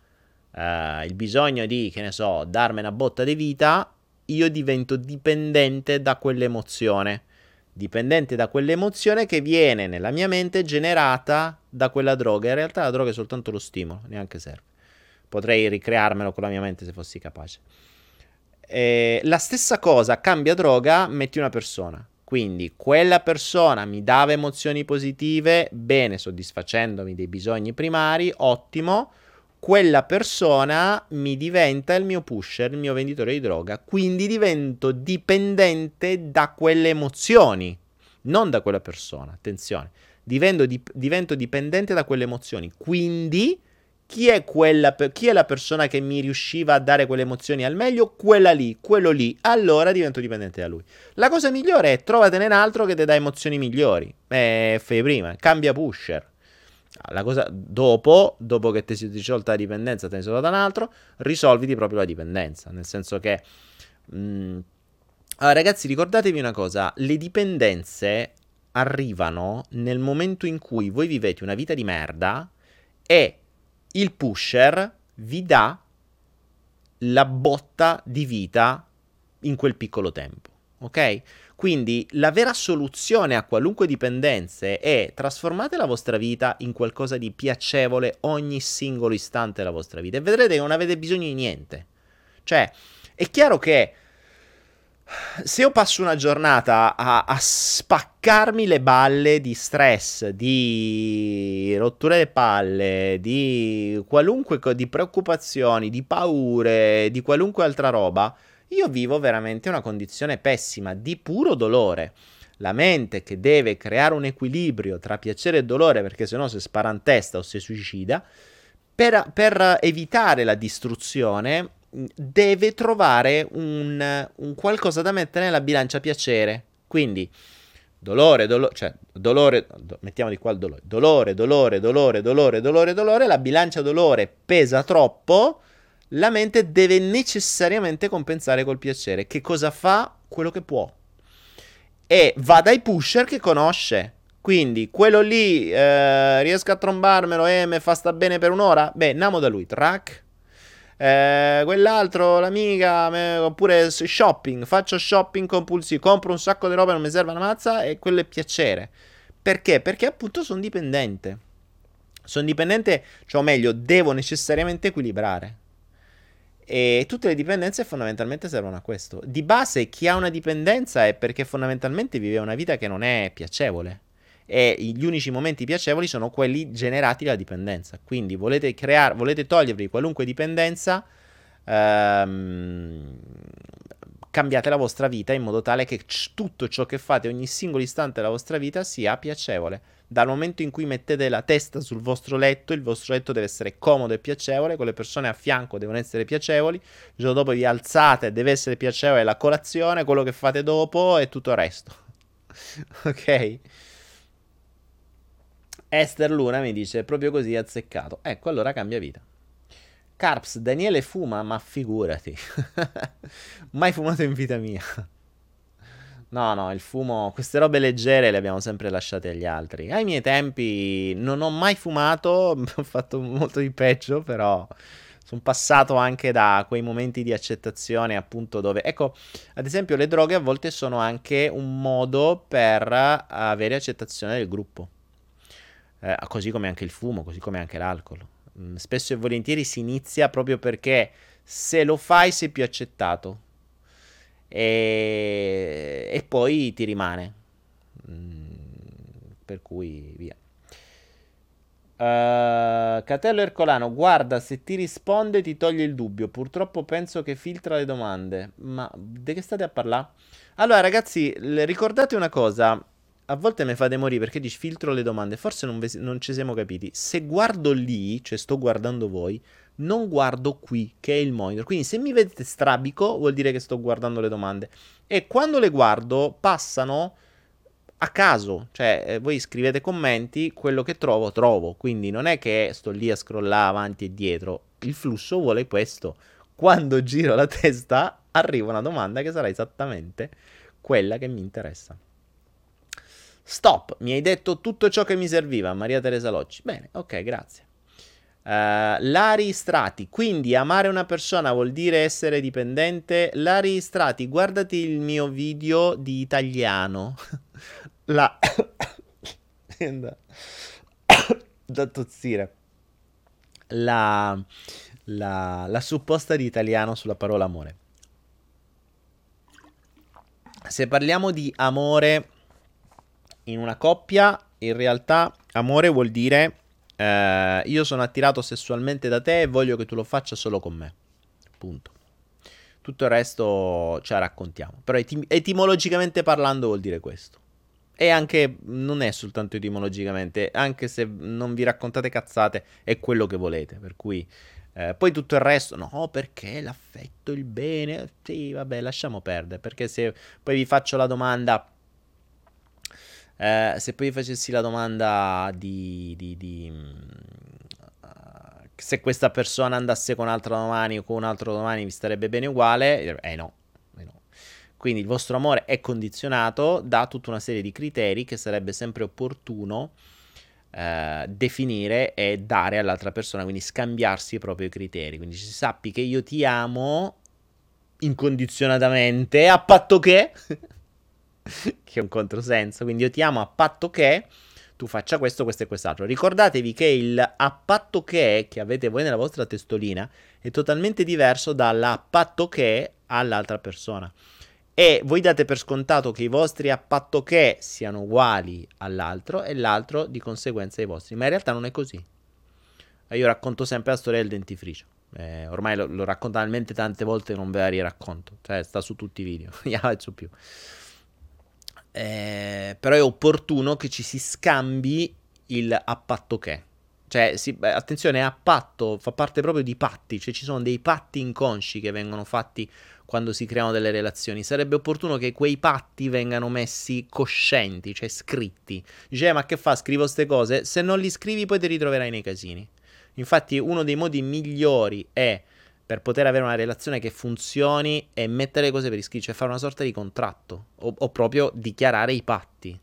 uh, il bisogno di, che ne so, darmi una botta di vita, io divento dipendente da quell'emozione. Dipendente da quell'emozione che viene nella mia mente generata da quella droga. In realtà la droga è soltanto lo stimolo, neanche serve. Potrei ricrearmelo con la mia mente se fossi capace. E la stessa cosa, cambia droga, metti una persona. Quindi quella persona mi dava emozioni positive, bene, soddisfacendomi dei bisogni primari, ottimo quella persona mi diventa il mio pusher, il mio venditore di droga, quindi divento dipendente da quelle emozioni, non da quella persona, attenzione, divento, dip- divento dipendente da quelle emozioni, quindi chi è, quella, chi è la persona che mi riusciva a dare quelle emozioni al meglio? Quella lì, quello lì, allora divento dipendente da lui. La cosa migliore è trovatene un altro che ti dà emozioni migliori, eh, fai prima, cambia pusher. La cosa dopo, dopo che ti sei risolta la dipendenza, te ne sei dato un altro, risolviti proprio la dipendenza. Nel senso che. Mh, allora, ragazzi, ricordatevi una cosa: le dipendenze arrivano nel momento in cui voi vivete una vita di merda e il pusher vi dà la botta di vita in quel piccolo tempo. Ok? Quindi la vera soluzione a qualunque dipendenza è trasformate la vostra vita in qualcosa di piacevole ogni singolo istante della vostra vita e vedrete che non avete bisogno di niente. Cioè, è chiaro che se io passo una giornata a, a, spaccarmi le balle di stress, di rotture di palle, di qualunque di preoccupazioni, di paure, di qualunque altra roba, io vivo veramente una condizione pessima, di puro dolore. la mente che deve creare un equilibrio tra piacere e dolore, perché sennò si spara in testa o si suicida, per, per evitare la distruzione, deve trovare un, un, qualcosa da mettere nella bilancia piacere. Quindi, dolore, dolore, cioè, dolore, do, mettiamo di qua il dolore, dolore, dolore, dolore, dolore, dolore, dolore, la bilancia dolore pesa troppo, la mente deve necessariamente compensare col piacere. Che cosa fa? Quello che può e va dai pusher che conosce. Quindi quello lì eh, riesco a trombarmelo e mi fa sta bene per un'ora? Beh, andiamo da lui, track. Eh, quell'altro, l'amica, me, oppure shopping, faccio shopping compulsivo, compro un sacco di roba, non mi serve una mazza e quello è piacere. Perché? Perché appunto sono dipendente. Sono dipendente, cioè o meglio, devo necessariamente equilibrare. E tutte le dipendenze fondamentalmente servono a questo. Di base, chi ha una dipendenza è perché fondamentalmente vive una vita che non è piacevole. E gli unici momenti piacevoli sono quelli generati dalla dipendenza. Quindi volete, creare, volete togliervi qualunque dipendenza, ehm, cambiate la vostra vita in modo tale che c- tutto ciò che fate ogni singolo istante della vostra vita sia piacevole dal momento in cui mettete la testa sul vostro letto, il vostro letto deve essere comodo e piacevole, con le persone a fianco devono essere piacevoli, il giorno dopo vi alzate, deve essere piacevole la colazione, quello che fate dopo e tutto il resto. ok? Esther Luna mi dice proprio così azzeccato. Ecco, allora cambia vita. Carps, Daniele fuma, ma figurati. Mai fumato in vita mia. No, no, il fumo, queste robe leggere le abbiamo sempre lasciate agli altri. Ai miei tempi non ho mai fumato, ho fatto molto di peggio, però sono passato anche da quei momenti di accettazione, appunto, dove, ecco, ad esempio, le droghe a volte sono anche un modo per avere accettazione del gruppo. Eh, così come anche il fumo, così come anche l'alcol. Mm, spesso e volentieri si inizia proprio perché se lo fai sei più accettato e, e poi ti rimane. Mm, per cui via. Uh, Catello Ercolano, guarda, se ti risponde ti toglie il dubbio. Purtroppo penso che filtra le domande. Ma di che state a parlare? Allora, ragazzi, ricordate una cosa. A volte mi fate morire perché dici filtro le domande. Forse non, ve- non ci siamo capiti. Se guardo lì, cioè sto guardando voi, non guardo qui, che è il monitor. Quindi se mi vedete strabico, vuol dire che sto guardando le domande. E quando le guardo, passano a caso, cioè eh, voi scrivete commenti, quello che trovo, trovo. Quindi non è che sto lì a scrollare avanti e dietro. Il flusso vuole questo. Quando giro la testa, arriva una domanda che sarà esattamente quella che mi interessa. Stop, mi hai detto tutto ciò che mi serviva, Maria Teresa Locci. Bene, ok, grazie. Uh, Lari Strati, quindi amare una persona vuol dire essere dipendente. Lari Strati, guardati il mio video di italiano. La... da tossire. La... La... la supposta di italiano sulla parola amore. Se parliamo di amore in una coppia, in realtà amore vuol dire eh, io sono attirato sessualmente da te e voglio che tu lo faccia solo con me. Punto. Tutto il resto ce la raccontiamo. Però etim- etimologicamente parlando vuol dire questo. E anche, non è soltanto etimologicamente, anche se non vi raccontate cazzate, è quello che volete. Per cui, eh, poi tutto il resto, no, perché l'affetto, il bene, sì, vabbè, lasciamo perdere. Perché se poi vi faccio la domanda, eh, se poi facessi la domanda di, di, di uh, se questa persona andasse con un'altra domani o con un altro domani vi starebbe bene uguale, eh no, eh no. Quindi il vostro amore è condizionato da tutta una serie di criteri che sarebbe sempre opportuno eh, definire e dare all'altra persona, quindi scambiarsi i propri criteri. Quindi si sappi che io ti amo incondizionatamente, a patto che che è un controsenso. Quindi io ti amo a patto che tu faccia questo, questo e quest'altro. Ricordatevi che il a patto che che avete voi nella vostra testolina è totalmente diverso dalla patto che all'altra persona. E voi date per scontato che i vostri a patto che siano uguali all'altro e l'altro di conseguenza ai vostri. Ma in realtà non è così. Io racconto sempre la storia del dentifricio. Eh, ormai lo, lo talmente tante volte che non ve la riracconto. Cioè, sta su tutti i video. non la faccio più. Eh, però è opportuno che ci si scambi il a patto che. Cioè, si, beh, attenzione, a patto fa parte proprio di patti, cioè ci sono dei patti inconsci che vengono fatti quando si creano delle relazioni. Sarebbe opportuno che quei patti vengano messi coscienti, cioè scritti. Dice, eh, ma che fa? Scrivo queste cose? Se non li scrivi poi ti ritroverai nei casini. Infatti uno dei modi migliori è per poter avere una relazione che funzioni e mettere le cose per iscritto, cioè fare una sorta di contratto o, o, proprio dichiarare i patti.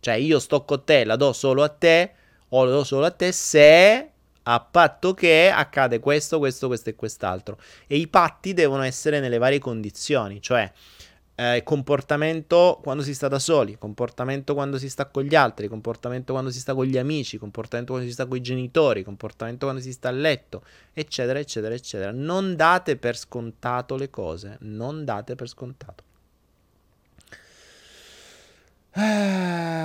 Cioè io sto con te, la do solo a te o la do solo a te se a patto che accade questo, questo, questo e quest'altro. E i patti devono essere nelle varie condizioni, cioè eh, comportamento quando si sta da soli, comportamento quando si sta con gli altri, comportamento quando si sta con gli amici, comportamento quando si sta con i genitori, comportamento quando si sta a letto, eccetera, eccetera, eccetera. Non date per scontato le cose, non date per scontato. Ehm...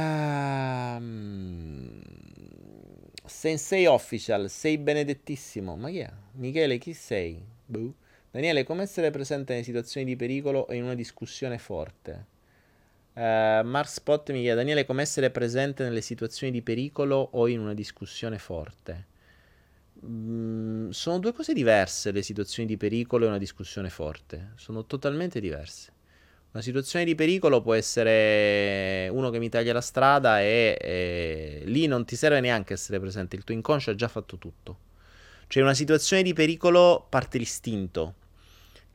Sensei Official, sei benedettissimo. Ma chi è? Michele, chi sei? Buh. Daniele, come essere presente nelle situazioni di pericolo e in una discussione forte? Uh, Mark Spot mi chiede, Daniele, come essere presente nelle situazioni di pericolo o in una discussione forte? Mm, sono due cose diverse le situazioni di pericolo e una discussione forte. Sono totalmente diverse. Una situazione di pericolo può essere uno che mi taglia la strada e, e lì non ti serve neanche essere presente, il tuo inconscio ha già fatto tutto. Cioè, in una situazione di pericolo parte l'istinto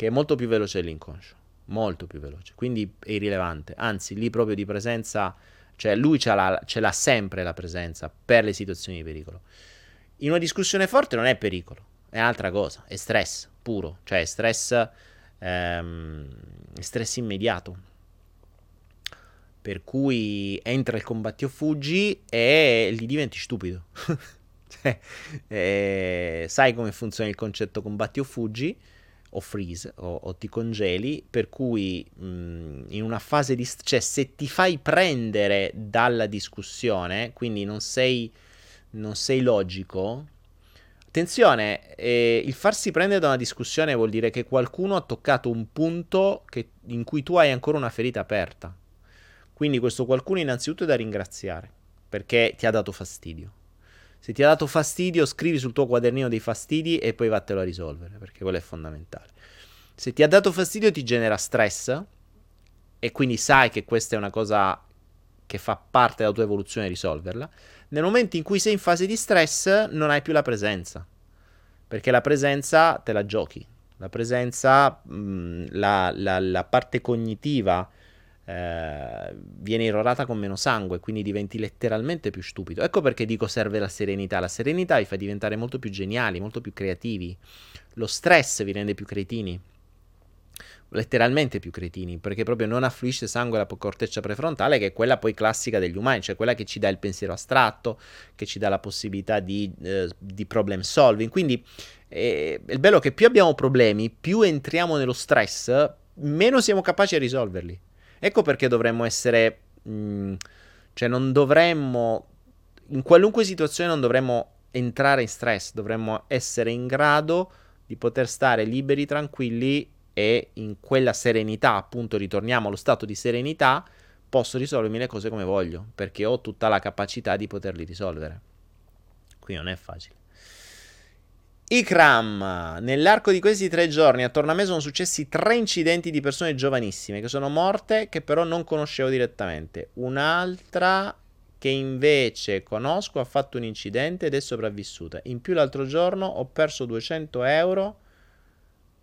che è molto più veloce dell'inconscio, molto più veloce, quindi è irrilevante, anzi lì proprio di presenza, cioè lui ce l'ha, ce l'ha sempre la presenza per le situazioni di pericolo. In una discussione forte non è pericolo, è un'altra cosa, è stress puro, cioè è stress, ehm, stress immediato. Per cui entra il combatti o fuggi e gli diventi stupido. cioè, eh, sai come funziona il concetto combatti o fuggi? O freeze o, o ti congeli, per cui mh, in una fase di... cioè se ti fai prendere dalla discussione, quindi non sei, non sei logico, attenzione, eh, il farsi prendere da una discussione vuol dire che qualcuno ha toccato un punto che, in cui tu hai ancora una ferita aperta. Quindi questo qualcuno innanzitutto è da ringraziare, perché ti ha dato fastidio. Se ti ha dato fastidio, scrivi sul tuo quadernino dei fastidi e poi vattelo a risolvere, perché quello è fondamentale. Se ti ha dato fastidio, ti genera stress e quindi sai che questa è una cosa che fa parte della tua evoluzione risolverla. Nel momento in cui sei in fase di stress, non hai più la presenza, perché la presenza te la giochi. La presenza, mh, la, la, la parte cognitiva eh, viene irrorata con meno sangue, quindi diventi letteralmente più stupido. Ecco perché dico serve la serenità. La serenità vi fa diventare molto più geniali, molto più creativi. Lo stress vi rende più cretini. Letteralmente più cretini, perché proprio non affluisce sangue alla corteccia prefrontale, che è quella poi classica degli umani, cioè quella che ci dà il pensiero astratto, che ci dà la possibilità di, eh, di problem solving. Quindi eh, il bello è che più abbiamo problemi, più entriamo nello stress, meno siamo capaci a risolverli. Ecco perché dovremmo essere... Mh, mm, cioè non dovremmo... In qualunque situazione non dovremmo entrare in stress, dovremmo essere in grado di poter stare liberi, tranquilli e in quella serenità, appunto ritorniamo allo stato di serenità, posso risolvermi le cose come voglio, perché ho tutta la capacità di poterli risolvere. Quindi non è facile. Ikram, nell'arco di questi tre giorni attorno a me sono successi tre incidenti di persone giovanissime che sono morte, che però non conoscevo direttamente. Un'altra che invece conosco ha fatto un incidente ed è sopravvissuta. In più l'altro giorno ho perso 200 euro.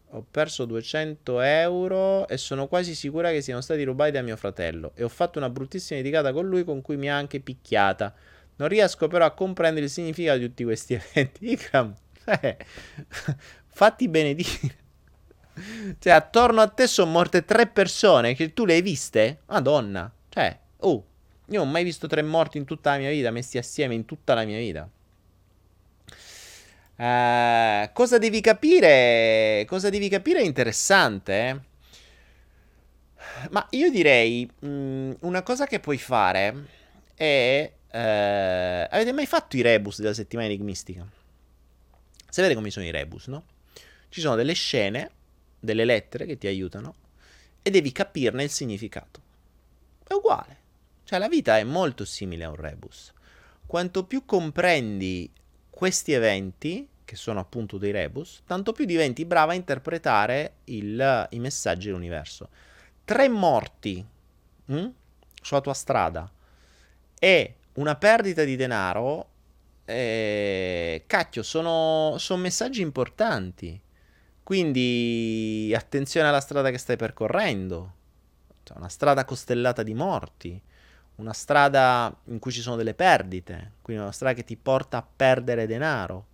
Ho perso 200 euro e sono quasi sicura che siano stati rubati da mio fratello. E ho fatto una bruttissima litigata con lui con cui mi ha anche picchiata. Non riesco però a comprendere il significato di tutti questi eventi. Ikram, eh, fatti benedire. Cioè, attorno a te sono morte tre persone. Che tu le hai viste? Madonna. Cioè, oh, io non ho mai visto tre morti in tutta la mia vita, messi assieme in tutta la mia vita. Uh, cosa devi capire? Cosa devi capire è interessante. Eh? Ma io direi mh, mm, una cosa che puoi fare è. Uh, avete mai fatto i rebus della settimana enigmistica? Sapete come sono i rebus, no? Ci sono delle scene, delle lettere che ti aiutano e devi capirne il significato. È uguale. Cioè la vita è molto simile a un rebus. Quanto più comprendi questi eventi, che sono appunto dei rebus, tanto più diventi brava a interpretare il, i messaggi dell'universo. Tre morti mh, hm, sulla tua strada e una perdita di denaro, eh, cacchio, sono, sono messaggi importanti. Quindi attenzione alla strada che stai percorrendo. Cioè, una strada costellata di morti. Una strada in cui ci sono delle perdite. Quindi una strada che ti porta a perdere denaro.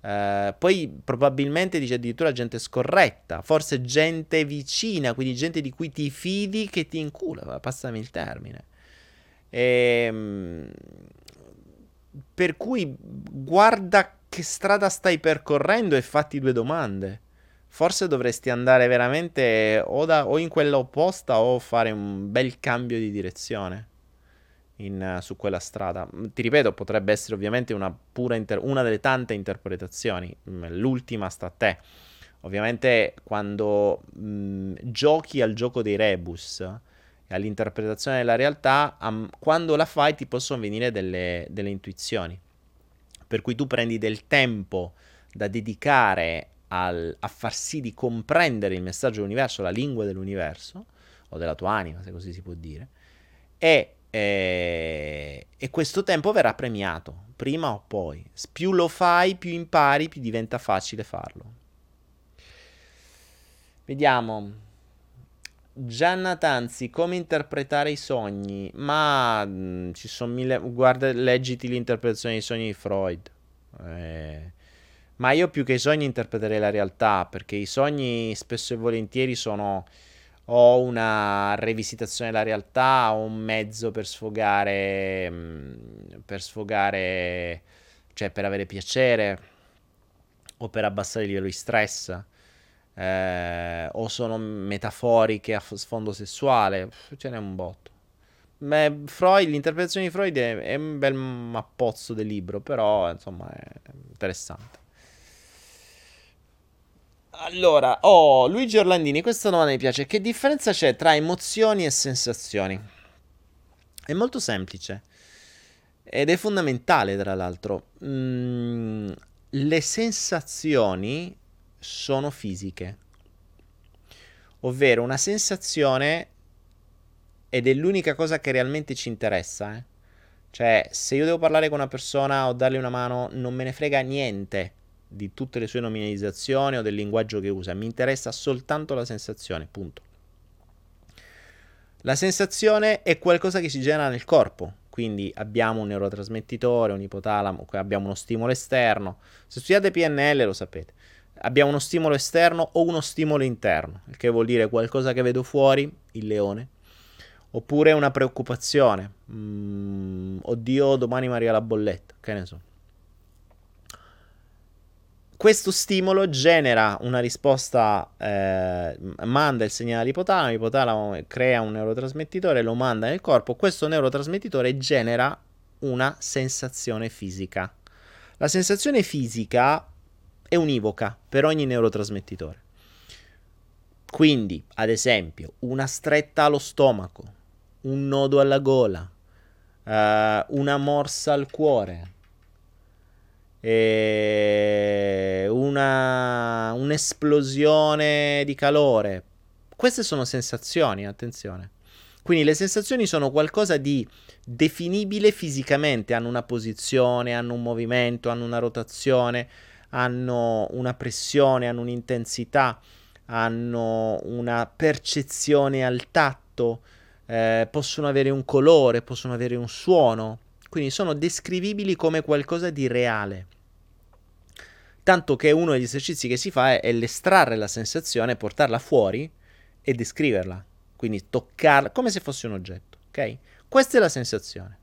Eh, poi probabilmente dice addirittura gente scorretta. Forse gente vicina, quindi gente di cui ti fidi che ti incula. Passami il termine. E, ehm, per cui guarda che strada stai percorrendo e fatti due domande forse dovresti andare veramente o, da, o, in quella opposta o fare un bel cambio di direzione in, su quella strada. Ti ripeto, potrebbe essere ovviamente una, inter- una delle tante interpretazioni, mm, l'ultima sta a te. Ovviamente quando mh, mm, giochi al gioco dei rebus all'interpretazione della realtà, am- quando la fai ti possono venire delle, delle intuizioni. Per cui tu prendi del tempo da dedicare al, a far sì di comprendere il messaggio dell'universo, la lingua dell'universo, o della tua anima, se così si può dire, e, eh, e questo tempo verrà premiato, prima o poi. Più lo fai, più impari, più diventa facile farlo. Vediamo. Gianna Tanzi, come interpretare i sogni? Ma mh, mm, ci sono mille... Guarda, leggiti l'interpretazione dei sogni di Freud. Eh, ma io più che i sogni interpreterei la realtà, perché i sogni spesso e volentieri sono o una revisitazione della realtà o un mezzo per sfogare, mm, per sfogare, cioè per avere piacere o per abbassare il livello di stress. Eh, o sono metaforiche a sfondo sessuale, ce n'è un botto. Beh, Freud, l'interpretazione di Freud è, è un bel mappozzo del libro, però insomma è interessante. Allora, oh, Luigi Orlandini, questa domanda mi piace. Che differenza c'è tra emozioni e sensazioni? È molto semplice ed è fondamentale, tra l'altro. Mm, le sensazioni sono fisiche, ovvero una sensazione ed è l'unica cosa che realmente ci interessa. Eh? Cioè, se io devo parlare con una persona o darle una mano, non me ne frega niente di tutte le sue nominalizzazioni o del linguaggio che usa, mi interessa soltanto la sensazione, punto. La sensazione è qualcosa che si genera nel corpo, quindi abbiamo un neurotrasmettitore, un ipotalamo, abbiamo uno stimolo esterno. Se studiate PNL lo sapete. Abbiamo uno stimolo esterno o uno stimolo interno, il che vuol dire qualcosa che vedo fuori, il leone, oppure una preoccupazione. Mm, oddio, domani mi arriva la bolletta, che ne so questo stimolo genera una risposta, eh, manda il segnale all'ipotalamo, l'ipotalamo crea un neurotrasmettitore, lo manda nel corpo, questo neurotrasmettitore genera una sensazione fisica. La sensazione fisica è univoca per ogni neurotrasmettitore. Quindi, ad esempio, una stretta allo stomaco, un nodo alla gola, eh, una morsa al cuore, una, un'esplosione di calore. Queste sono sensazioni, attenzione. Quindi le sensazioni sono qualcosa di definibile fisicamente, hanno una posizione, hanno un movimento, hanno una rotazione, hanno una pressione, hanno un'intensità, hanno una percezione al tatto, eh, possono avere un colore, possono avere un suono, quindi sono descrivibili come qualcosa di reale. Tanto che uno degli esercizi che si fa è, è l'estrarre la sensazione, portarla fuori e descriverla. Quindi toccarla come se fosse un oggetto. Ok? Questa è la sensazione.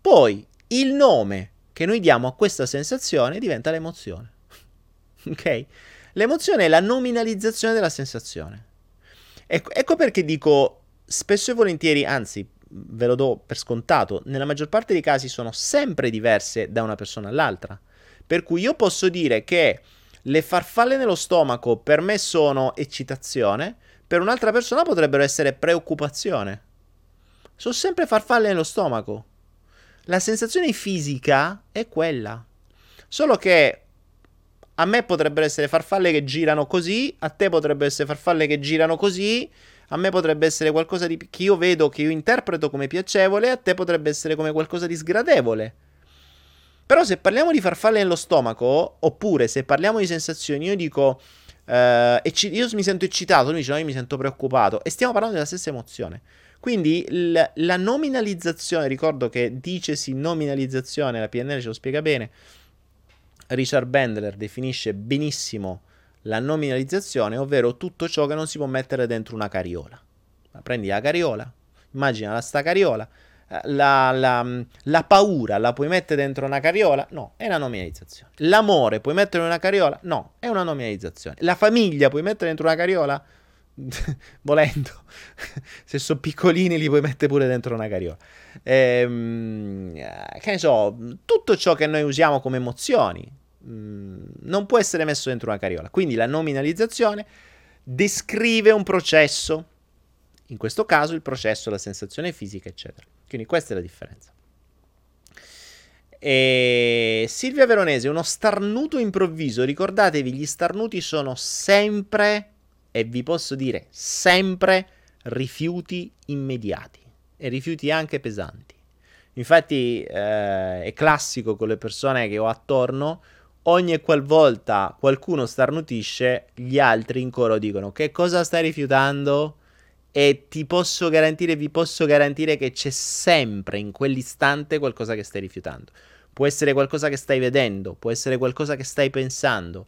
Poi il nome che noi diamo a questa sensazione diventa l'emozione. ok? L'emozione è la nominalizzazione della sensazione. Ecco, ecco perché dico spesso e volentieri, anzi ve lo do per scontato, nella maggior parte dei casi sono sempre diverse da una persona all'altra. Per cui io posso dire che le farfalle nello stomaco per me sono eccitazione, per un'altra persona potrebbero essere preoccupazione. Sono sempre farfalle nello stomaco. La sensazione fisica è quella. Solo che a me potrebbero essere farfalle che girano così, a te potrebbero essere farfalle che girano così, a me potrebbe essere qualcosa di, che io vedo, che io interpreto come piacevole, a te potrebbe essere come qualcosa di sgradevole. Però se parliamo di farfalle nello stomaco, oppure se parliamo di sensazioni, io dico, eh, io mi sento eccitato, lui dice no, io mi sento preoccupato, e stiamo parlando della stessa emozione. Quindi l- la nominalizzazione, ricordo che dicesi nominalizzazione, la PNL ce lo spiega bene, Richard Bandler definisce benissimo la nominalizzazione, ovvero tutto ciò che non si può mettere dentro una cariola. Prendi la cariola, immagina la sta cariola, eh, la, la, la, paura la puoi mettere dentro una cariola? No, è una nominalizzazione. L'amore puoi mettere in una cariola? No, è una nominalizzazione. La famiglia puoi mettere dentro una cariola? Volendo, se sono piccolini li puoi mettere pure dentro una cariola. Ehm, che ne so, tutto ciò che noi usiamo come emozioni mh, mm, non può essere messo dentro una cariola. Quindi la nominalizzazione descrive un processo. In questo caso il processo, la sensazione fisica, eccetera. Quindi questa è la differenza. E Silvia Veronese, uno starnuto improvviso. Ricordatevi, gli starnuti sono sempre, e vi posso dire sempre, rifiuti immediati e rifiuti anche pesanti. Infatti eh, è classico con le persone che ho attorno, ogni qualvolta qualcuno starnutisce, gli altri in coro dicono che cosa stai rifiutando? e ti posso garantire, vi posso garantire che c'è sempre in quell'istante qualcosa che stai rifiutando. Può essere qualcosa che stai vedendo, può essere qualcosa che stai pensando,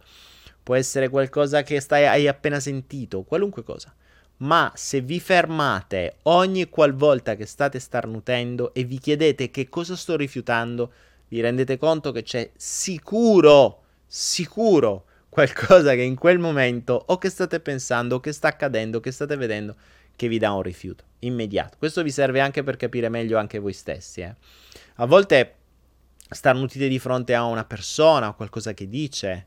può essere qualcosa che stai, hai appena sentito, qualunque cosa. Ma se vi fermate ogni qualvolta che state starnutendo e vi chiedete che cosa sto rifiutando, vi rendete conto che c'è sicuro, sicuro qualcosa che in quel momento o che state pensando, o che sta accadendo, che state vedendo, che vi dà un rifiuto immediato. Questo vi serve anche per capire meglio anche voi stessi. Eh. A volte starnutite di fronte a una persona o qualcosa che dice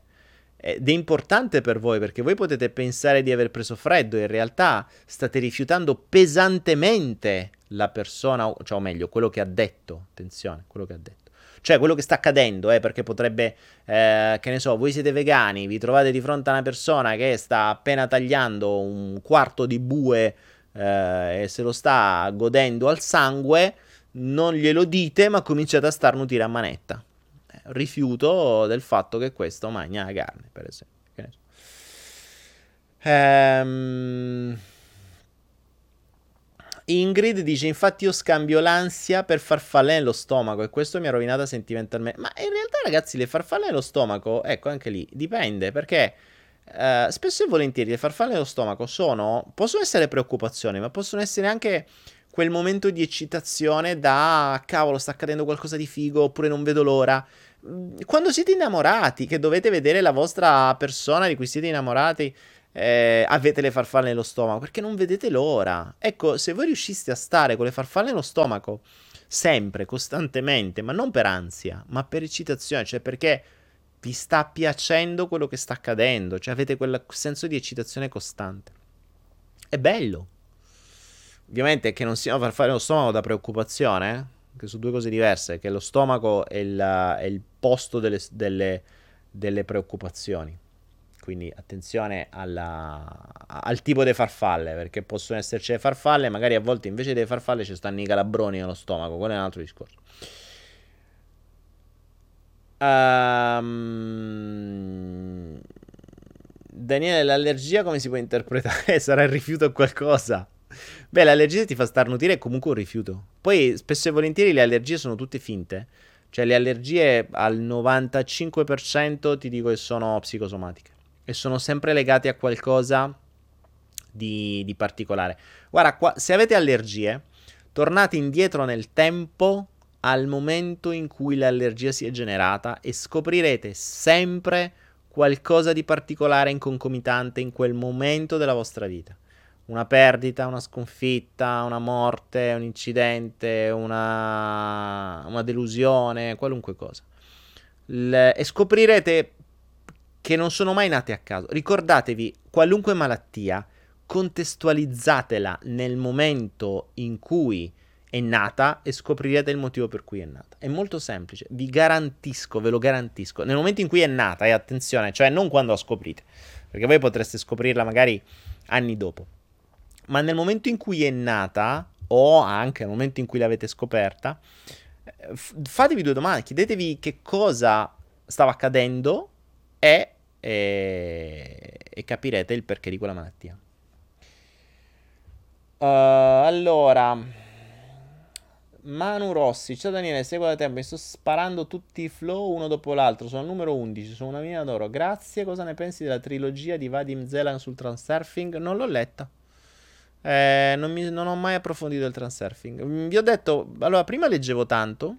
ed è importante per voi perché voi potete pensare di aver preso freddo, in realtà state rifiutando pesantemente la persona, cioè o meglio, quello che ha detto. Attenzione, quello che ha detto. Cioè quello che sta accadendo, eh, perché potrebbe, eh, che ne so, voi siete vegani, vi trovate di fronte a una persona che sta appena tagliando un quarto di bue eh, e se lo sta godendo al sangue, non glielo dite, ma cominciate a starnutire a manetta. Eh, rifiuto del fatto che questo mangia la carne, per esempio. Ehm... Ingrid dice: Infatti, io scambio l'ansia per farfalle nello stomaco. E questo mi ha rovinato sentimentalmente. Ma in realtà, ragazzi, le farfalle nello stomaco, ecco anche lì, dipende perché Uh, spesso e volentieri le farfalle nello stomaco sono, possono essere preoccupazioni, ma possono essere anche quel momento di eccitazione da cavolo, sta accadendo qualcosa di figo, oppure non vedo l'ora. Quando siete innamorati, che dovete vedere la vostra persona di cui siete innamorati, eh, avete le farfalle nello stomaco, perché non vedete l'ora. Ecco, se voi riusciste a stare con le farfalle nello stomaco sempre, costantemente, ma non per ansia, ma per eccitazione, cioè perché vi sta piacendo quello che sta accadendo, cioè avete quel senso di eccitazione costante. È bello. Ovviamente che non siano farfalle lo stomaco da preoccupazione, eh? Che sono due cose diverse, che lo stomaco è il, è il posto delle, delle, delle, preoccupazioni. Quindi attenzione alla, al tipo di farfalle, perché possono esserci le farfalle, magari a volte invece delle farfalle ci stanno i calabroni nello stomaco, quello è un altro discorso. Um, Daniele, l'allergia come si può interpretare? Sarà il rifiuto o qualcosa? Beh, l'allergia ti fa starnutire è comunque un rifiuto. Poi, spesso e volentieri, le allergie sono tutte finte. Cioè, le allergie al 95% ti dico che sono psicosomatiche. E sono sempre legate a qualcosa di, di particolare. Guarda, qua, se avete allergie, tornate indietro nel tempo al momento in cui l'allergia si è generata e scoprirete sempre qualcosa di particolare in concomitante in quel momento della vostra vita. Una perdita, una sconfitta, una morte, un incidente, una, una delusione, qualunque cosa. L- e scoprirete che non sono mai nate a caso. Ricordatevi, qualunque malattia, contestualizzatela nel momento in cui è nata e scoprirete il motivo per cui è nata. È molto semplice, vi garantisco, ve lo garantisco. Nel momento in cui è nata, e attenzione, cioè non quando la scoprite, perché voi potreste scoprirla magari anni dopo, ma nel momento in cui è nata, o anche nel momento in cui l'avete scoperta, eh, fatevi due domande, chiedetevi che cosa stava accadendo e, e, e capirete il perché di quella malattia. Uh, allora, Manu Rossi, ciao Daniele, seguo da tempo, mi sto sparando tutti i flow uno dopo l'altro, sono al numero 11, sono una mina d'oro. Grazie, cosa ne pensi della trilogia di Vadim Zelan sul transurfing? Non l'ho letta. Eh, non, mi, non, ho mai approfondito il transurfing. Mm, vi ho detto, allora, prima leggevo tanto,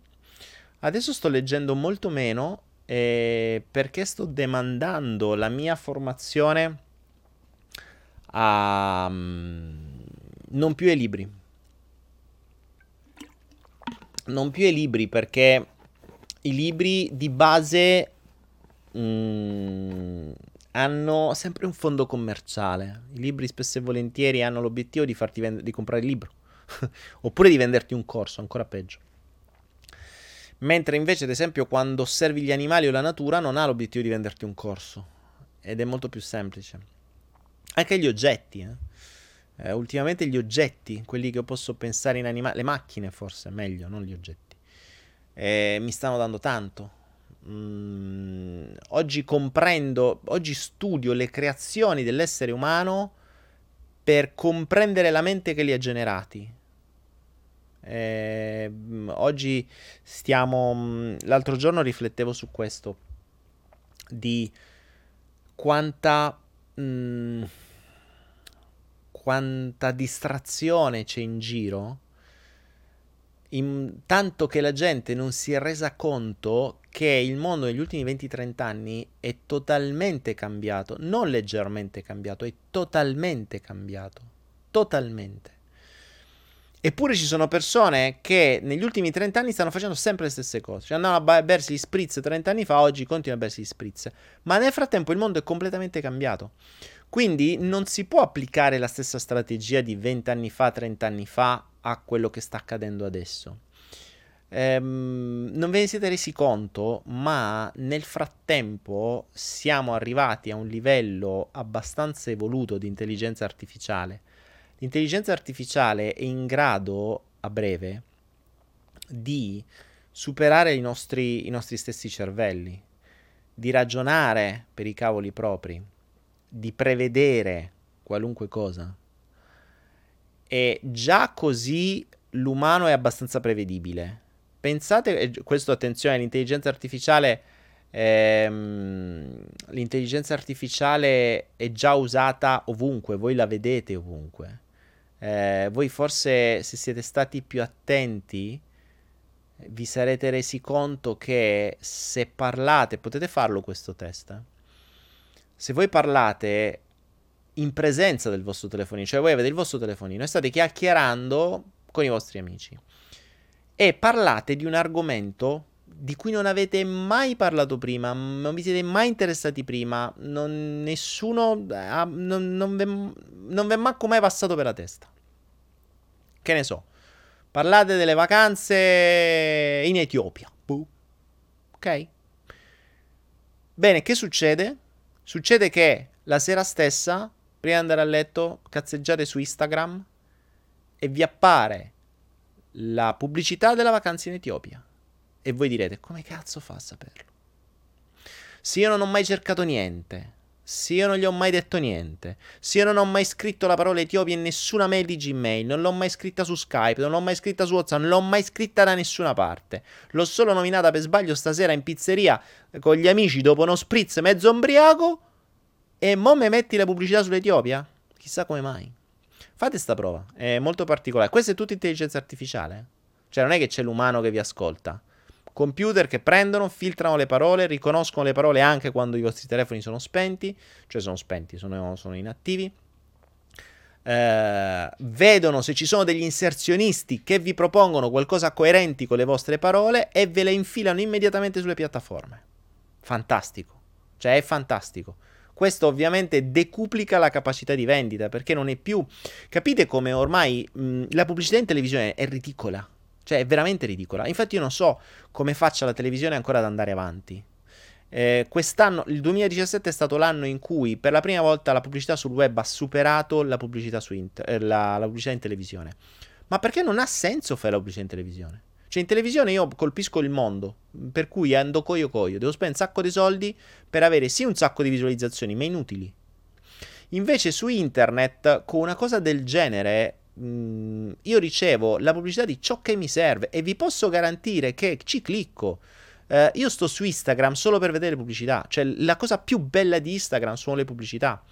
adesso sto leggendo molto meno eh, perché sto demandando la mia formazione a... Um, non più ai libri. Non più ai libri perché i libri di base mm, hanno sempre un fondo commerciale. I libri spesso e volentieri hanno l'obiettivo di farti vend- di comprare il libro oppure di venderti un corso, ancora peggio. Mentre invece, ad esempio, quando osservi gli animali o la natura, non ha l'obiettivo di venderti un corso ed è molto più semplice. Anche gli oggetti, eh eh, ultimamente gli oggetti, quelli che posso pensare in animali, le macchine forse, meglio, non gli oggetti, eh, mi stanno dando tanto. Mm, oggi comprendo, oggi studio le creazioni dell'essere umano per comprendere la mente che li ha generati. Eh, oggi stiamo, mm, l'altro giorno riflettevo su questo, di quanta... Mm, quanta distrazione c'è in giro, in tanto che la gente non si è resa conto che il mondo negli ultimi 20-30 anni è totalmente cambiato, non leggermente cambiato, è totalmente cambiato, totalmente. Eppure ci sono persone che negli ultimi 30 anni stanno facendo sempre le stesse cose. Cioè andavano a bersi gli spritz 30 anni fa, oggi continuano a bersi gli spritz. Ma nel frattempo il mondo è completamente cambiato. Quindi non si può applicare la stessa strategia di 20 anni fa, 30 anni fa a quello che sta accadendo adesso. Ehm, non ve ne siete resi conto, ma nel frattempo siamo arrivati a un livello abbastanza evoluto di intelligenza artificiale. L'intelligenza artificiale è in grado, a breve, di superare i nostri, i nostri stessi cervelli, di ragionare per i cavoli propri di prevedere qualunque cosa. E già così l'umano è abbastanza prevedibile. Pensate, questo attenzione, l'intelligenza artificiale, ehm, l'intelligenza artificiale è già usata ovunque, voi la vedete ovunque. Eh, voi forse se siete stati più attenti vi sarete resi conto che se parlate, potete farlo questo test, eh? Se voi parlate in presenza del vostro telefonino, cioè voi avete il vostro telefonino e state chiacchierando con i vostri amici e parlate di un argomento di cui non avete mai parlato prima, non vi siete mai interessati prima, non, nessuno eh, non, non, vi è manco mai passato per la testa. Che ne so, parlate delle vacanze in Etiopia. Buh. Ok? Bene, che succede? Succede che la sera stessa, prima di andare a letto, cazzeggiate su Instagram e vi appare la pubblicità della vacanza in Etiopia. E voi direte, come cazzo fa a saperlo? Se io non ho mai cercato niente, se io non gli ho mai detto niente, se io non ho mai scritto la parola Etiopia in nessuna mail di Gmail, non l'ho mai scritta su Skype, non l'ho mai scritta su WhatsApp, non l'ho mai scritta da nessuna parte. L'ho solo nominata per sbaglio stasera in pizzeria con gli amici dopo uno spritz mezzo ombriaco e mo me metti la pubblicità sull'Etiopia? Chissà come mai. Fate sta prova, è molto particolare. Questa è tutta intelligenza artificiale. Cioè non è che c'è l'umano che vi ascolta computer che prendono, filtrano le parole, riconoscono le parole anche quando i vostri telefoni sono spenti, cioè sono spenti, sono, sono inattivi. Eh, vedono se ci sono degli inserzionisti che vi propongono qualcosa coerenti con le vostre parole e ve le infilano immediatamente sulle piattaforme. Fantastico, cioè è fantastico. Questo ovviamente decuplica la capacità di vendita perché non è più. Capite come ormai mh, la pubblicità in televisione è ridicola. Cioè, è veramente ridicola. Infatti, io non so come faccia la televisione ancora ad andare avanti. Eh, quest'anno, il 2017 è stato l'anno in cui per la prima volta la pubblicità sul web ha superato la pubblicità, inter- eh, la, la pubblicità in televisione. Ma perché non ha senso fare la pubblicità in televisione? Cioè, in televisione io colpisco il mondo, per cui ando coio coio, devo spendere un sacco di soldi per avere sì un sacco di visualizzazioni, ma inutili. Invece su internet, con una cosa del genere, mm, io ricevo la pubblicità di ciò che mi serve e vi posso garantire che ci clicco. Uh, io sto su Instagram solo per vedere pubblicità, cioè la cosa più bella di Instagram sono le pubblicità.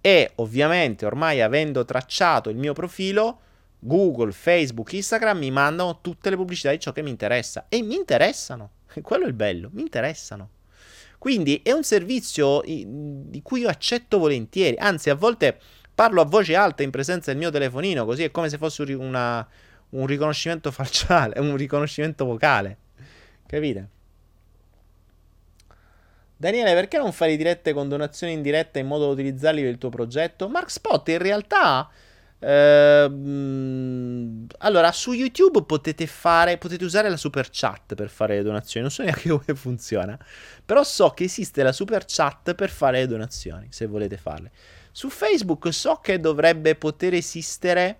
E ovviamente ormai avendo tracciato il mio profilo, Google, Facebook, Instagram mi mandano tutte le pubblicità di ciò che mi interessa. E mi interessano. Quello è il bello, mi interessano. Quindi è un servizio di cui io accetto volentieri. Anzi, a volte parlo a voce alta in presenza del mio telefonino, così è come se fosse una, un riconoscimento facciale, un riconoscimento vocale. Capite? Daniele, perché non fai dirette con donazioni in diretta in modo da utilizzarli per il tuo progetto? Mark Spot in realtà Ehm, allora, su YouTube potete fare, potete usare la super chat per fare le donazioni. Non so neanche come funziona, però so che esiste la super chat per fare le donazioni, se volete farle. Su Facebook so che dovrebbe poter esistere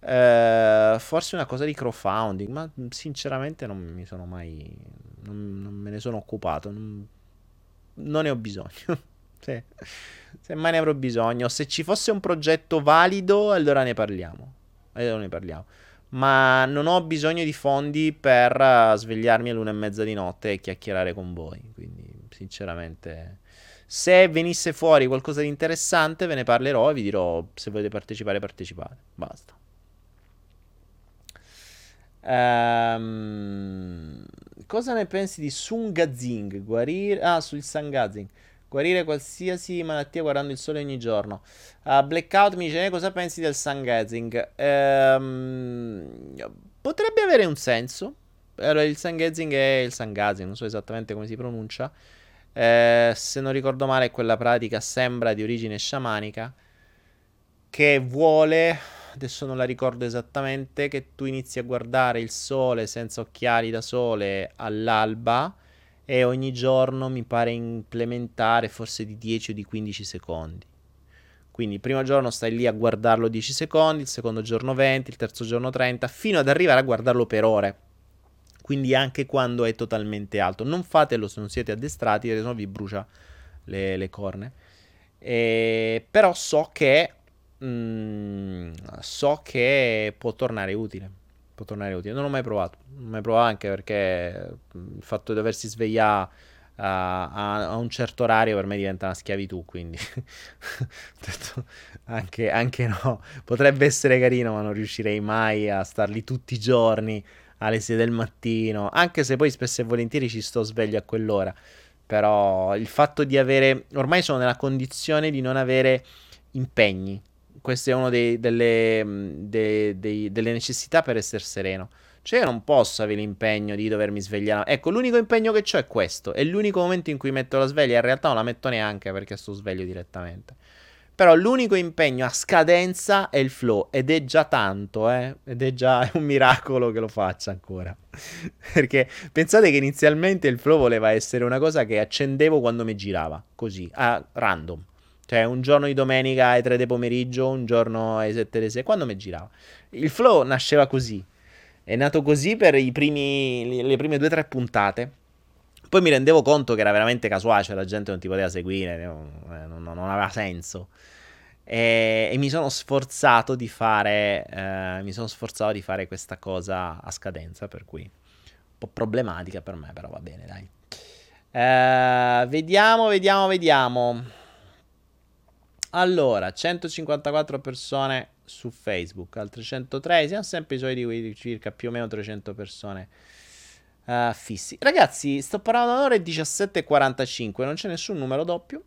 uh, forse una cosa di crowdfunding, ma sinceramente non mi sono mai, non, non me ne sono occupato, non, non ne ho bisogno. sì se mai ne avrò bisogno. Se ci fosse un progetto valido, allora ne parliamo. Allora ne parliamo. Ma non ho bisogno di fondi per uh, svegliarmi all'una e mezza di notte e chiacchierare con voi. Quindi, sinceramente, se venisse fuori qualcosa di interessante, ve ne parlerò e vi dirò se volete partecipare, partecipate. Basta. Um, cosa ne pensi di Sungazing? Guarire. Ah, sul Sangazing. Guarire qualsiasi malattia guardando il sole ogni giorno. Uh, Blackout mi dice: Cosa pensi del sun gazing? Ehm, potrebbe avere un senso. Allora, il sun gazing è il sun gazing, non so esattamente come si pronuncia. Eh, se non ricordo male, quella pratica sembra di origine sciamanica. Che vuole, adesso non la ricordo esattamente, che tu inizi a guardare il sole senza occhiali da sole all'alba e ogni giorno mi pare implementare forse di 10 o di 15 secondi. Quindi il primo giorno stai lì a guardarlo 10 secondi, il secondo giorno 20, il terzo giorno 30, fino ad arrivare a guardarlo per ore. Quindi anche quando è totalmente alto. Non fatelo se non siete addestrati, perché sennò vi brucia le, le corne. E, però so che, mm, so che può tornare utile può tornare utile. Non l'ho mai provato, non l'ho mai provato anche perché il fatto di doversi svegliare a, a, a un certo orario per me diventa una schiavitù, quindi detto, anche, anche no, potrebbe essere carino, ma non riuscirei mai a star lì tutti i giorni alle 6 del mattino, anche se poi spesso e volentieri ci sto sveglio a quell'ora. Però il fatto di avere, ormai sono nella condizione di non avere impegni, questo è una delle, de, de, delle necessità per essere sereno. Cioè, io non posso avere l'impegno di dovermi svegliare. Ecco, l'unico impegno che ho è questo. È l'unico momento in cui metto la sveglia. In realtà non la metto neanche perché sto sveglio direttamente. Però l'unico impegno a scadenza è il flow. Ed è già tanto, eh. Ed è già un miracolo che lo faccia ancora. perché pensate che inizialmente il flow voleva essere una cosa che accendevo quando mi girava. Così, a random. Cioè, un giorno di domenica alle 3 di pomeriggio, un giorno alle 7 di sera, quando mi girava. Il flow nasceva così. È nato così per primi, le prime 2-3 puntate. Poi mi rendevo conto che era veramente casuale, cioè la gente non ti poteva seguire, non, eh, non aveva senso. E, e, mi sono sforzato di fare eh, mi sono sforzato di fare questa cosa a scadenza per cui un po' problematica per me però va bene dai eh, vediamo vediamo vediamo allora, 154 persone su Facebook, altre 103, siamo sempre i soliti circa più o meno 300 persone uh, fissi. Ragazzi, sto parlando da ore 17.45, non c'è nessun numero doppio.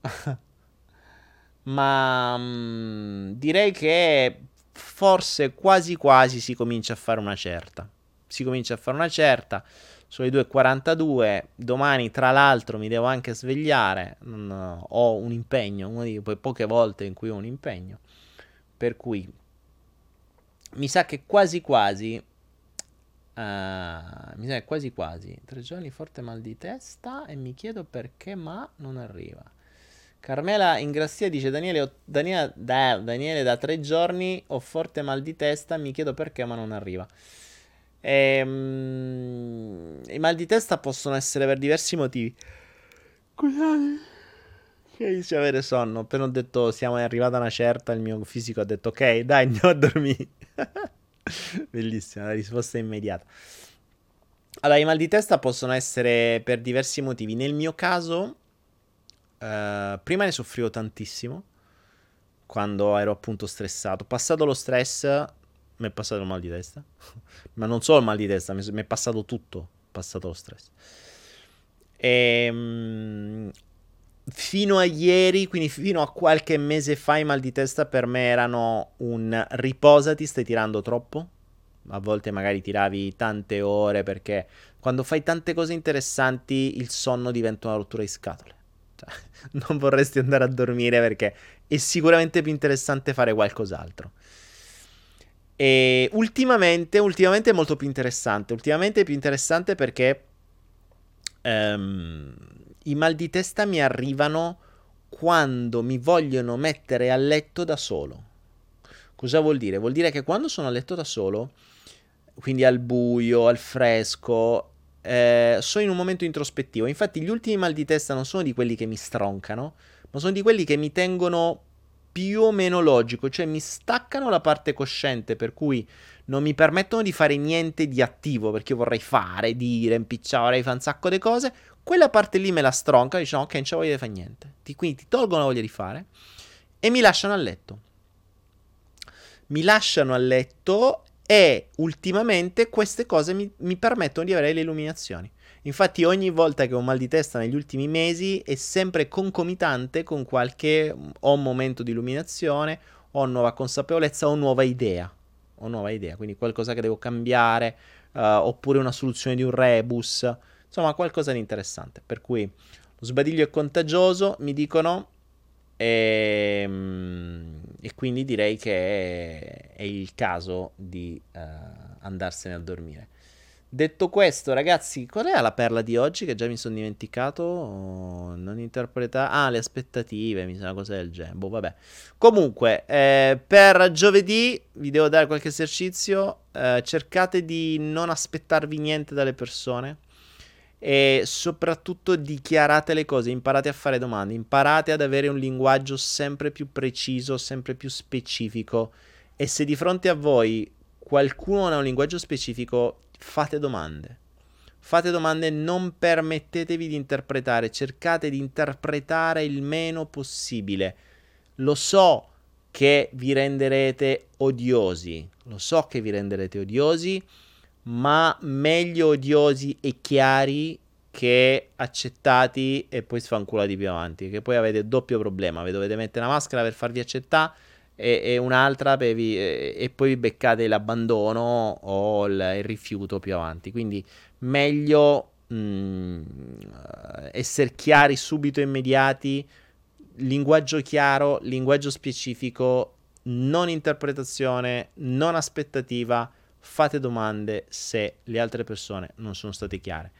Ma um, direi che forse quasi quasi si comincia a fare una certa. Si comincia a fare una certa. sono le 2.42, domani tra l'altro mi devo anche svegliare, non, ho un impegno, una di quelle poche volte in cui ho un impegno, per cui mi sa che quasi quasi, uh, mi sa che quasi quasi, tre giorni forte mal di testa e mi chiedo perché ma non arriva. Carmela Ingrassia dice Daniele, Daniele, da, Daniele da tre giorni ho forte mal di testa, mi chiedo perché ma non arriva. E, um, I mal di testa possono essere per diversi motivi. Scusate. Che inizio avere sonno. Appena ho detto siamo arrivati a una certa, il mio fisico ha detto ok, dai, andiamo a dormire. Bellissima, la risposta è immediata. Allora, i mal di testa possono essere per diversi motivi. Nel mio caso, uh, prima ne soffrivo tantissimo quando ero appunto stressato. Passato lo stress, mi è passato il mal di testa. Ma non solo il mal di testa, mi è passato tutto, passato lo stress. E, ehm, fino a ieri, quindi fino a qualche mese fa, i mal di testa per me erano un riposati, stai tirando troppo. A volte magari tiravi tante ore perché quando fai tante cose interessanti il sonno diventa una rottura di scatole. Cioè, non vorresti andare a dormire perché è sicuramente più interessante fare qualcos'altro. E ultimamente, ultimamente è molto più interessante. Ultimamente è più interessante perché um, i mal di testa mi arrivano quando mi vogliono mettere a letto da solo. Cosa vuol dire? Vuol dire che quando sono a letto da solo, quindi al buio, al fresco, eh, sono in un momento introspettivo. Infatti gli ultimi mal di testa non sono di quelli che mi stroncano, ma sono di quelli che mi tengono più o meno logico, cioè mi staccano la parte cosciente, per cui non mi permettono di fare niente di attivo, perché io vorrei fare, dire, impicciare, vorrei fare un sacco di cose, quella parte lì me la stronca, diciamo ok, non c'è voglia di fare niente, quindi ti tolgono la voglia di fare e mi lasciano a letto. Mi lasciano a letto e ultimamente queste cose mi, mi permettono di avere le illuminazioni. Infatti ogni volta che ho mal di testa negli ultimi mesi è sempre concomitante con qualche o momento di illuminazione o nuova consapevolezza o nuova idea. O nuova idea, quindi qualcosa che devo cambiare uh, oppure una soluzione di un rebus, insomma qualcosa di interessante. Per cui lo sbadiglio è contagioso, mi dicono, e, ehm, e quindi direi che è, è il caso di uh, andarsene a dormire. Detto questo, ragazzi, qual è la perla di oggi che già mi sono dimenticato? Non interpretare. Ah, le aspettative, mi sa cosa del genere. Boh, vabbè. Comunque, eh, per giovedì vi devo dare qualche esercizio. Eh, cercate di non aspettarvi niente dalle persone. E soprattutto dichiarate le cose, imparate a fare domande, imparate ad avere un linguaggio sempre più preciso, sempre più specifico. E se di fronte a voi qualcuno ha un linguaggio specifico, fate domande. Fate domande, non permettetevi di interpretare, cercate di interpretare il meno possibile. Lo so che vi renderete odiosi, lo so che vi renderete odiosi, ma meglio odiosi e chiari che accettati e poi sfanculati più avanti, che poi avete doppio problema, vi dovete mettere una maschera per farvi accettare e, e un'altra vi, e, e, poi beccate l'abbandono o il, il, rifiuto più avanti. Quindi meglio mh, mm, essere chiari subito, immediati, linguaggio chiaro, linguaggio specifico, non interpretazione, non aspettativa, fate domande se le altre persone non sono state chiare.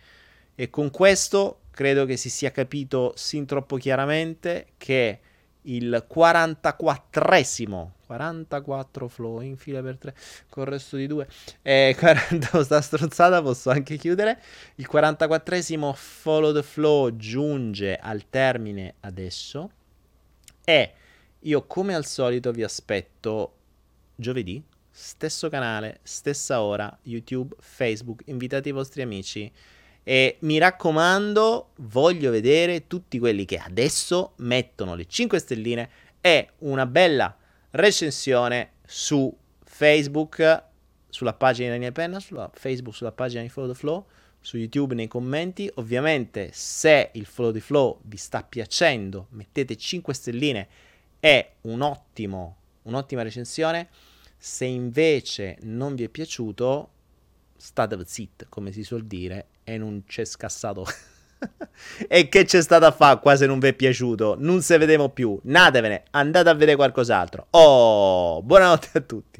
E con questo credo che si sia capito sin troppo chiaramente che il 44esimo 44 flow in fila per 3 con il resto di 2 e 40 sta strozzata posso anche chiudere il 44esimo follow the flow giunge al termine adesso e io come al solito vi aspetto giovedì stesso canale stessa ora youtube facebook invitate i vostri amici e mi raccomando, voglio vedere tutti quelli che adesso mettono le 5 stelline e una bella recensione su Facebook, sulla pagina di Daniel Penna, sulla Facebook, sulla pagina di Follow the Flow, su YouTube nei commenti. Ovviamente, se il Follow the Flow vi sta piacendo, mettete 5 stelline e un ottimo, un'ottima recensione. Se invece non vi è piaciuto, state zit, come si suol dire, e non c'è scassato. e che c'è stato a fare qua se non vi è piaciuto? Non se vedemo più. Natevene, andate a vedere qualcos'altro. Oh, buonanotte a tutti.